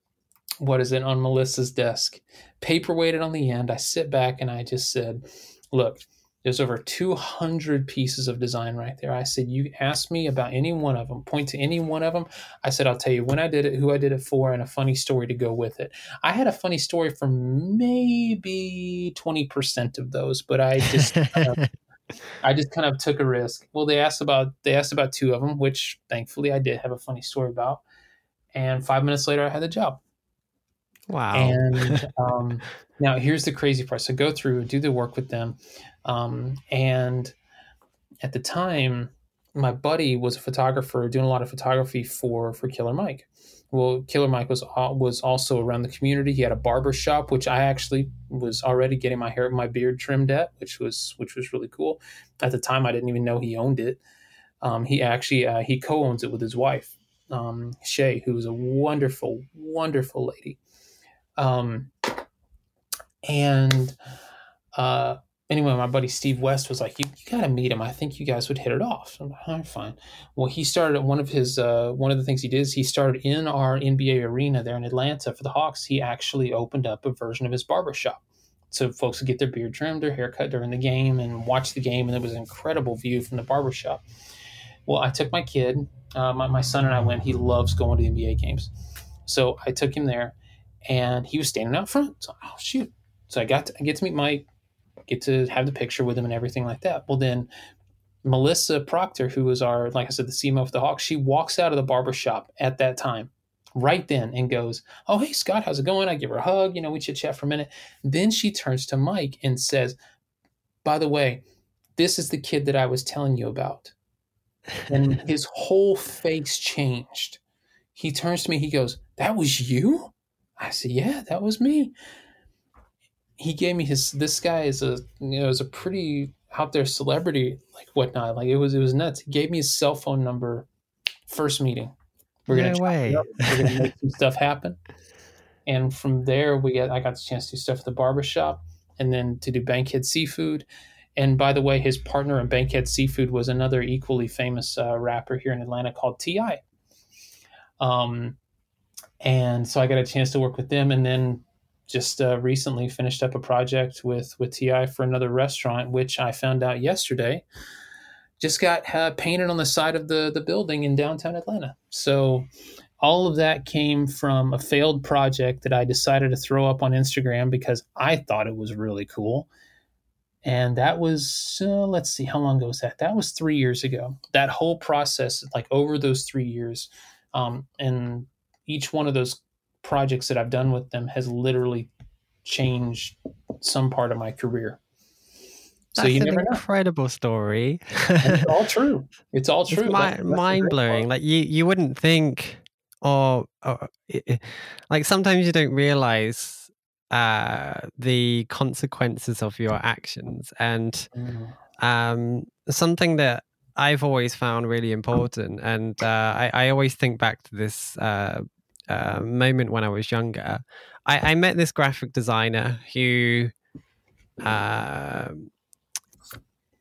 what is it on Melissa's desk, paperweighted on the end. I sit back and I just said, look, there's over 200 pieces of design right there. I said, you ask me about any one of them, point to any one of them. I said, I'll tell you when I did it, who I did it for, and a funny story to go with it. I had a funny story for maybe 20% of those, but I just. kind of, I just kind of took a risk. Well, they asked about they asked about two of them, which thankfully I did have a funny story about. And five minutes later, I had the job. Wow. And um, now here's the crazy part. So go through, and do the work with them. Um, and at the time, my buddy was a photographer doing a lot of photography for for Killer Mike. Well, Killer Mike was was also around the community. He had a barber shop, which I actually was already getting my hair, my beard trimmed at, which was which was really cool. At the time, I didn't even know he owned it. Um, he actually uh, he co-owns it with his wife, um, Shay, who is a wonderful, wonderful lady. Um, and uh, anyway, my buddy Steve West was like, "You, you got to meet him. I think you guys would hit it off." I'm like, "All right, fine." Well, he started one of his uh, one of the things he did is he started in our NBA arena there in Atlanta for the Hawks. He actually opened up a version of his barber shop, so folks could get their beard trimmed or haircut during the game and watch the game, and it was an incredible view from the barber shop. Well, I took my kid, uh, my, my son and I went. He loves going to NBA games, so I took him there, and he was standing out front. So, oh shoot! So I got to, I get to meet Mike get to have the picture with him and everything like that. Well, then Melissa Proctor, who was our, like I said, the CMO of the Hawks, she walks out of the barber shop at that time, right then, and goes, Oh, hey, Scott, how's it going? I give her a hug. You know, we chit chat for a minute. Then she turns to Mike and says, By the way, this is the kid that I was telling you about. And his whole face changed. He turns to me, he goes, That was you? I said, Yeah, that was me he gave me his this guy is a you know is a pretty out there celebrity like whatnot. Like it was it was nuts. He gave me his cell phone number first meeting. We're no gonna way. we're gonna make some stuff happen. And from there we got i got the chance to do stuff at the barbershop and then to do bankhead seafood. And by the way his partner in bankhead seafood was another equally famous uh, rapper here in atlanta called T.I. um and so i got a chance to work with them. And then just uh, recently finished up a project with with T.I. for another restaurant, which I found out yesterday just got uh, painted on the side of the the building in downtown Atlanta. So all of that came from a failed project that I decided to throw up on Instagram because I thought it was really cool. And that was, uh, let's see, how long ago was that? That was three years ago. That whole process, like over those three years, um, and each one of those projects that I've done with them has literally changed some part of my career. So That's you an incredible know. story. it's all true. It's all true. It's mind blowing. Like you, you wouldn't think, or, or it, like sometimes you don't realize uh, the consequences of your actions, and mm. um, something that I've always found really important, and uh, I, I, always think back to this uh, uh, moment when I was younger. I, I met this graphic designer who uh,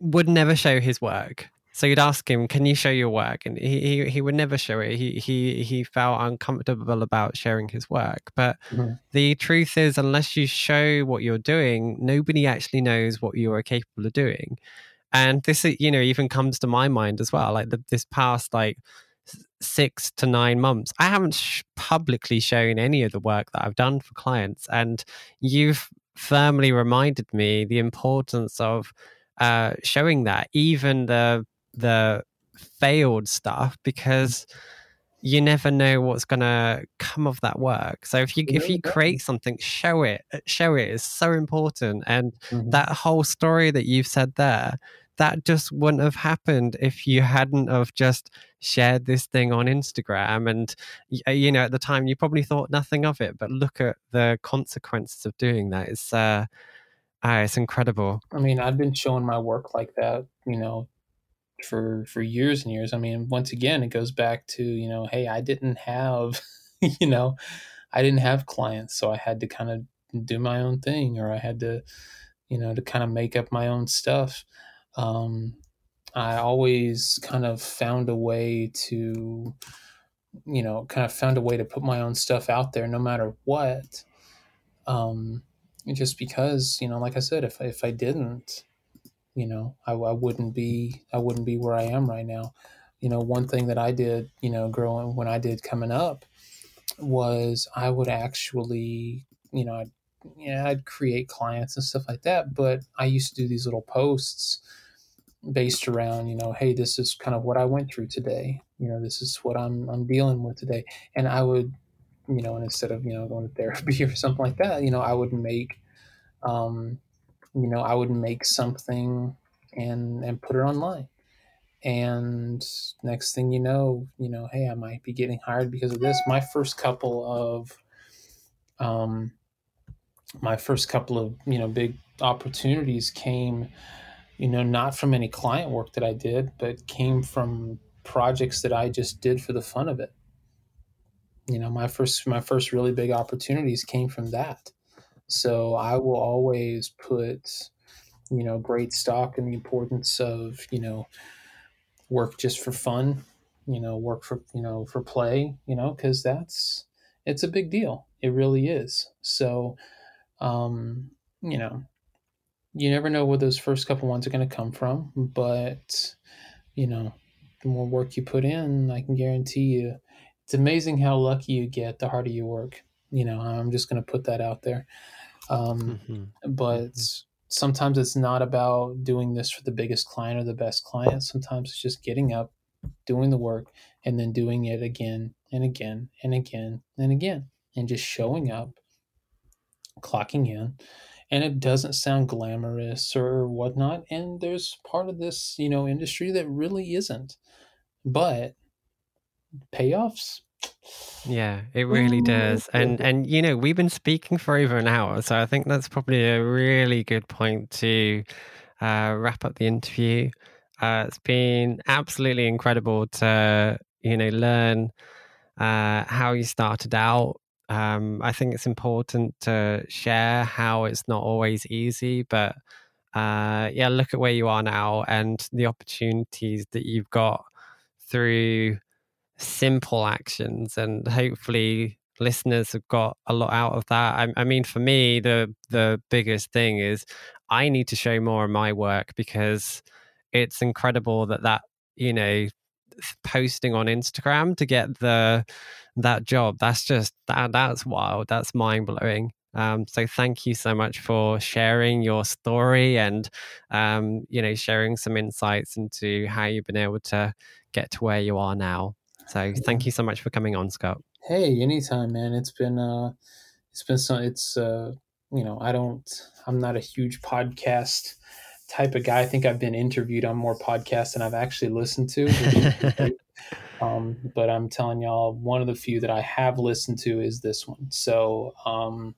would never show his work. So you'd ask him, "Can you show your work?" And he he, he would never show it. He he he felt uncomfortable about sharing his work. But mm-hmm. the truth is, unless you show what you're doing, nobody actually knows what you are capable of doing. And this, you know, even comes to my mind as well. Like the, this past like six to nine months, I haven't sh- publicly shown any of the work that I've done for clients. And you've firmly reminded me the importance of uh, showing that, even the the failed stuff, because you never know what's going to come of that work. So if you if you create something, show it. Uh, show it is so important. And mm-hmm. that whole story that you've said there, that just wouldn't have happened if you hadn't have just shared this thing on Instagram. And, uh, you know, at the time you probably thought nothing of it, but look at the consequences of doing that. It's, uh, uh, it's incredible. I mean, I've been showing my work like that, you know, for, for years and years. I mean, once again, it goes back to, you know, Hey, I didn't have, you know, I didn't have clients, so I had to kind of do my own thing or I had to, you know, to kind of make up my own stuff um, I always kind of found a way to, you know, kind of found a way to put my own stuff out there no matter what. Um, just because, you know, like I said, if, if I didn't, you know, I, I wouldn't be, I wouldn't be where I am right now. You know, one thing that I did, you know, growing when I did coming up was I would actually, you know, I'd, yeah, I'd create clients and stuff like that, but I used to do these little posts based around you know hey this is kind of what i went through today. You know this is what i'm i'm dealing with today. And i would you know and instead of you know going to therapy or something like that you know i would make um you know i would make something and and put it online. And next thing you know, you know, hey, I might be getting hired because of this. My first couple of, um, my first couple of you know big opportunities came, you know, not from any client work that I did, but came from projects that I just did for the fun of it. You know, my first my first really big opportunities came from that. So I will always put, you know, great stock in the importance of, you know, work just for fun, you know, work for, you know, for play, you know, because that's, it's a big deal. It really is. So, um, you know, you never know where those first couple ones are going to come from, but, you know, the more work you put in, I can guarantee you, it's amazing how lucky you get the harder you work. You know, I'm just going to put that out there. Um, mm-hmm. But mm-hmm. sometimes it's not about doing this for the biggest client or the best client. Sometimes it's just getting up, doing the work, and then doing it again and again and again and again, and just showing up, clocking in. And it doesn't sound glamorous or whatnot. And there's part of this, you know, industry that really isn't. But payoffs, yeah, it really does. And and you know, we've been speaking for over an hour, so I think that's probably a really good point to uh, wrap up the interview. Uh, it's been absolutely incredible to you know learn uh, how you started out. Um, I think it's important to share how it's not always easy, but uh, yeah, look at where you are now and the opportunities that you've got through simple actions and hopefully listeners have got a lot out of that. I, I, mean for me the the biggest thing is i need to show more of my work because it's incredible that that you know posting on instagram to get the that job. That's just that that's wild. That's mind-blowing. Um, so thank you so much for sharing your story and um, you know sharing some insights into how you've been able to get to where you are now. So thank you so much for coming on, Scott. Hey, anytime, man. It's been uh it's been so it's uh you know, I don't I'm not a huge podcast type of guy. I think I've been interviewed on more podcasts than I've actually listened to. um, but I'm telling y'all, one of the few that I have listened to is this one. So um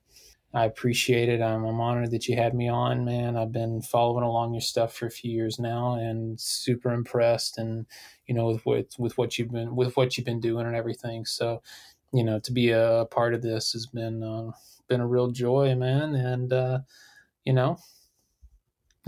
I appreciate it. I'm, I'm honored that you had me on, man. I've been following along your stuff for a few years now, and super impressed. And you know, with what with what you've been with what you've been doing and everything. So, you know, to be a part of this has been uh, been a real joy, man. And uh, you know,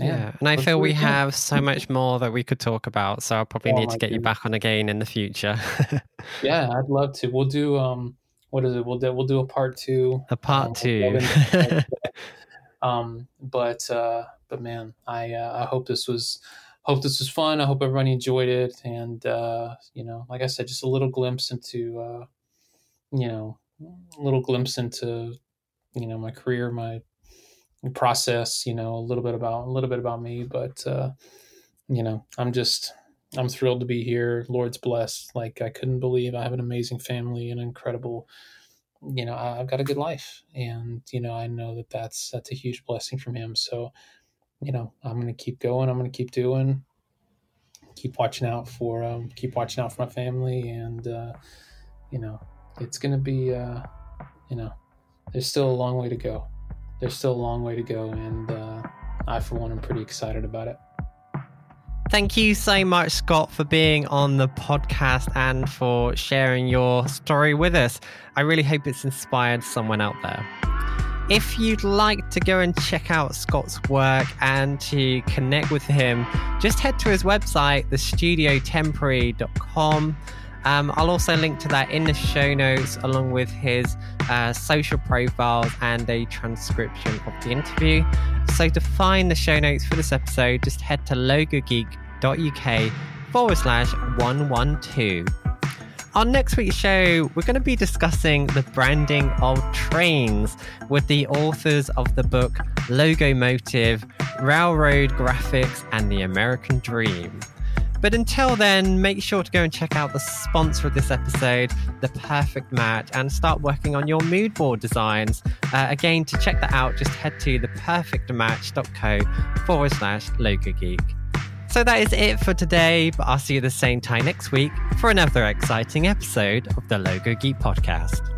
Yeah, and I feel we have so much more that we could talk about. So I'll probably oh need to get goodness. you back on again in the future. yeah, I'd love to. We'll do um what is it? We'll do we'll do a part two. A part um, two. um, but uh, but man, I uh, I hope this was hope this was fun. I hope everybody enjoyed it, and uh, you know, like I said, just a little glimpse into uh, you know, a little glimpse into you know my career, my process. You know, a little bit about a little bit about me, but uh, you know, I'm just I'm thrilled to be here. Lord's blessed. Like I couldn't believe I have an amazing family, an incredible, you know, I've got a good life, and you know, I know that that's that's a huge blessing from Him. So, you know, I'm gonna keep going. I'm gonna keep doing. Keep watching out for um, keep watching out for my family, and uh, you know, it's gonna be, uh, you know, there's still a long way to go. There's still a long way to go, and uh, I, for one, am pretty excited about it. Thank you so much, Scott, for being on the podcast and for sharing your story with us. I really hope it's inspired someone out there. If you'd like to go and check out Scott's work and to connect with him, just head to his website, thestudiotemporary.com. Um, I'll also link to that in the show notes, along with his uh, social profiles and a transcription of the interview. So, to find the show notes for this episode, just head to logogeek.com uk forward slash 112. On next week's show, we're going to be discussing the branding of trains with the authors of the book Logomotive, Railroad Graphics, and the American Dream. But until then, make sure to go and check out the sponsor of this episode, The Perfect Match, and start working on your mood board designs. Uh, again, to check that out, just head to theperfectmatch.co forward slash logogeek. So that is it for today, but I'll see you the same time next week for another exciting episode of the Logo Geek podcast.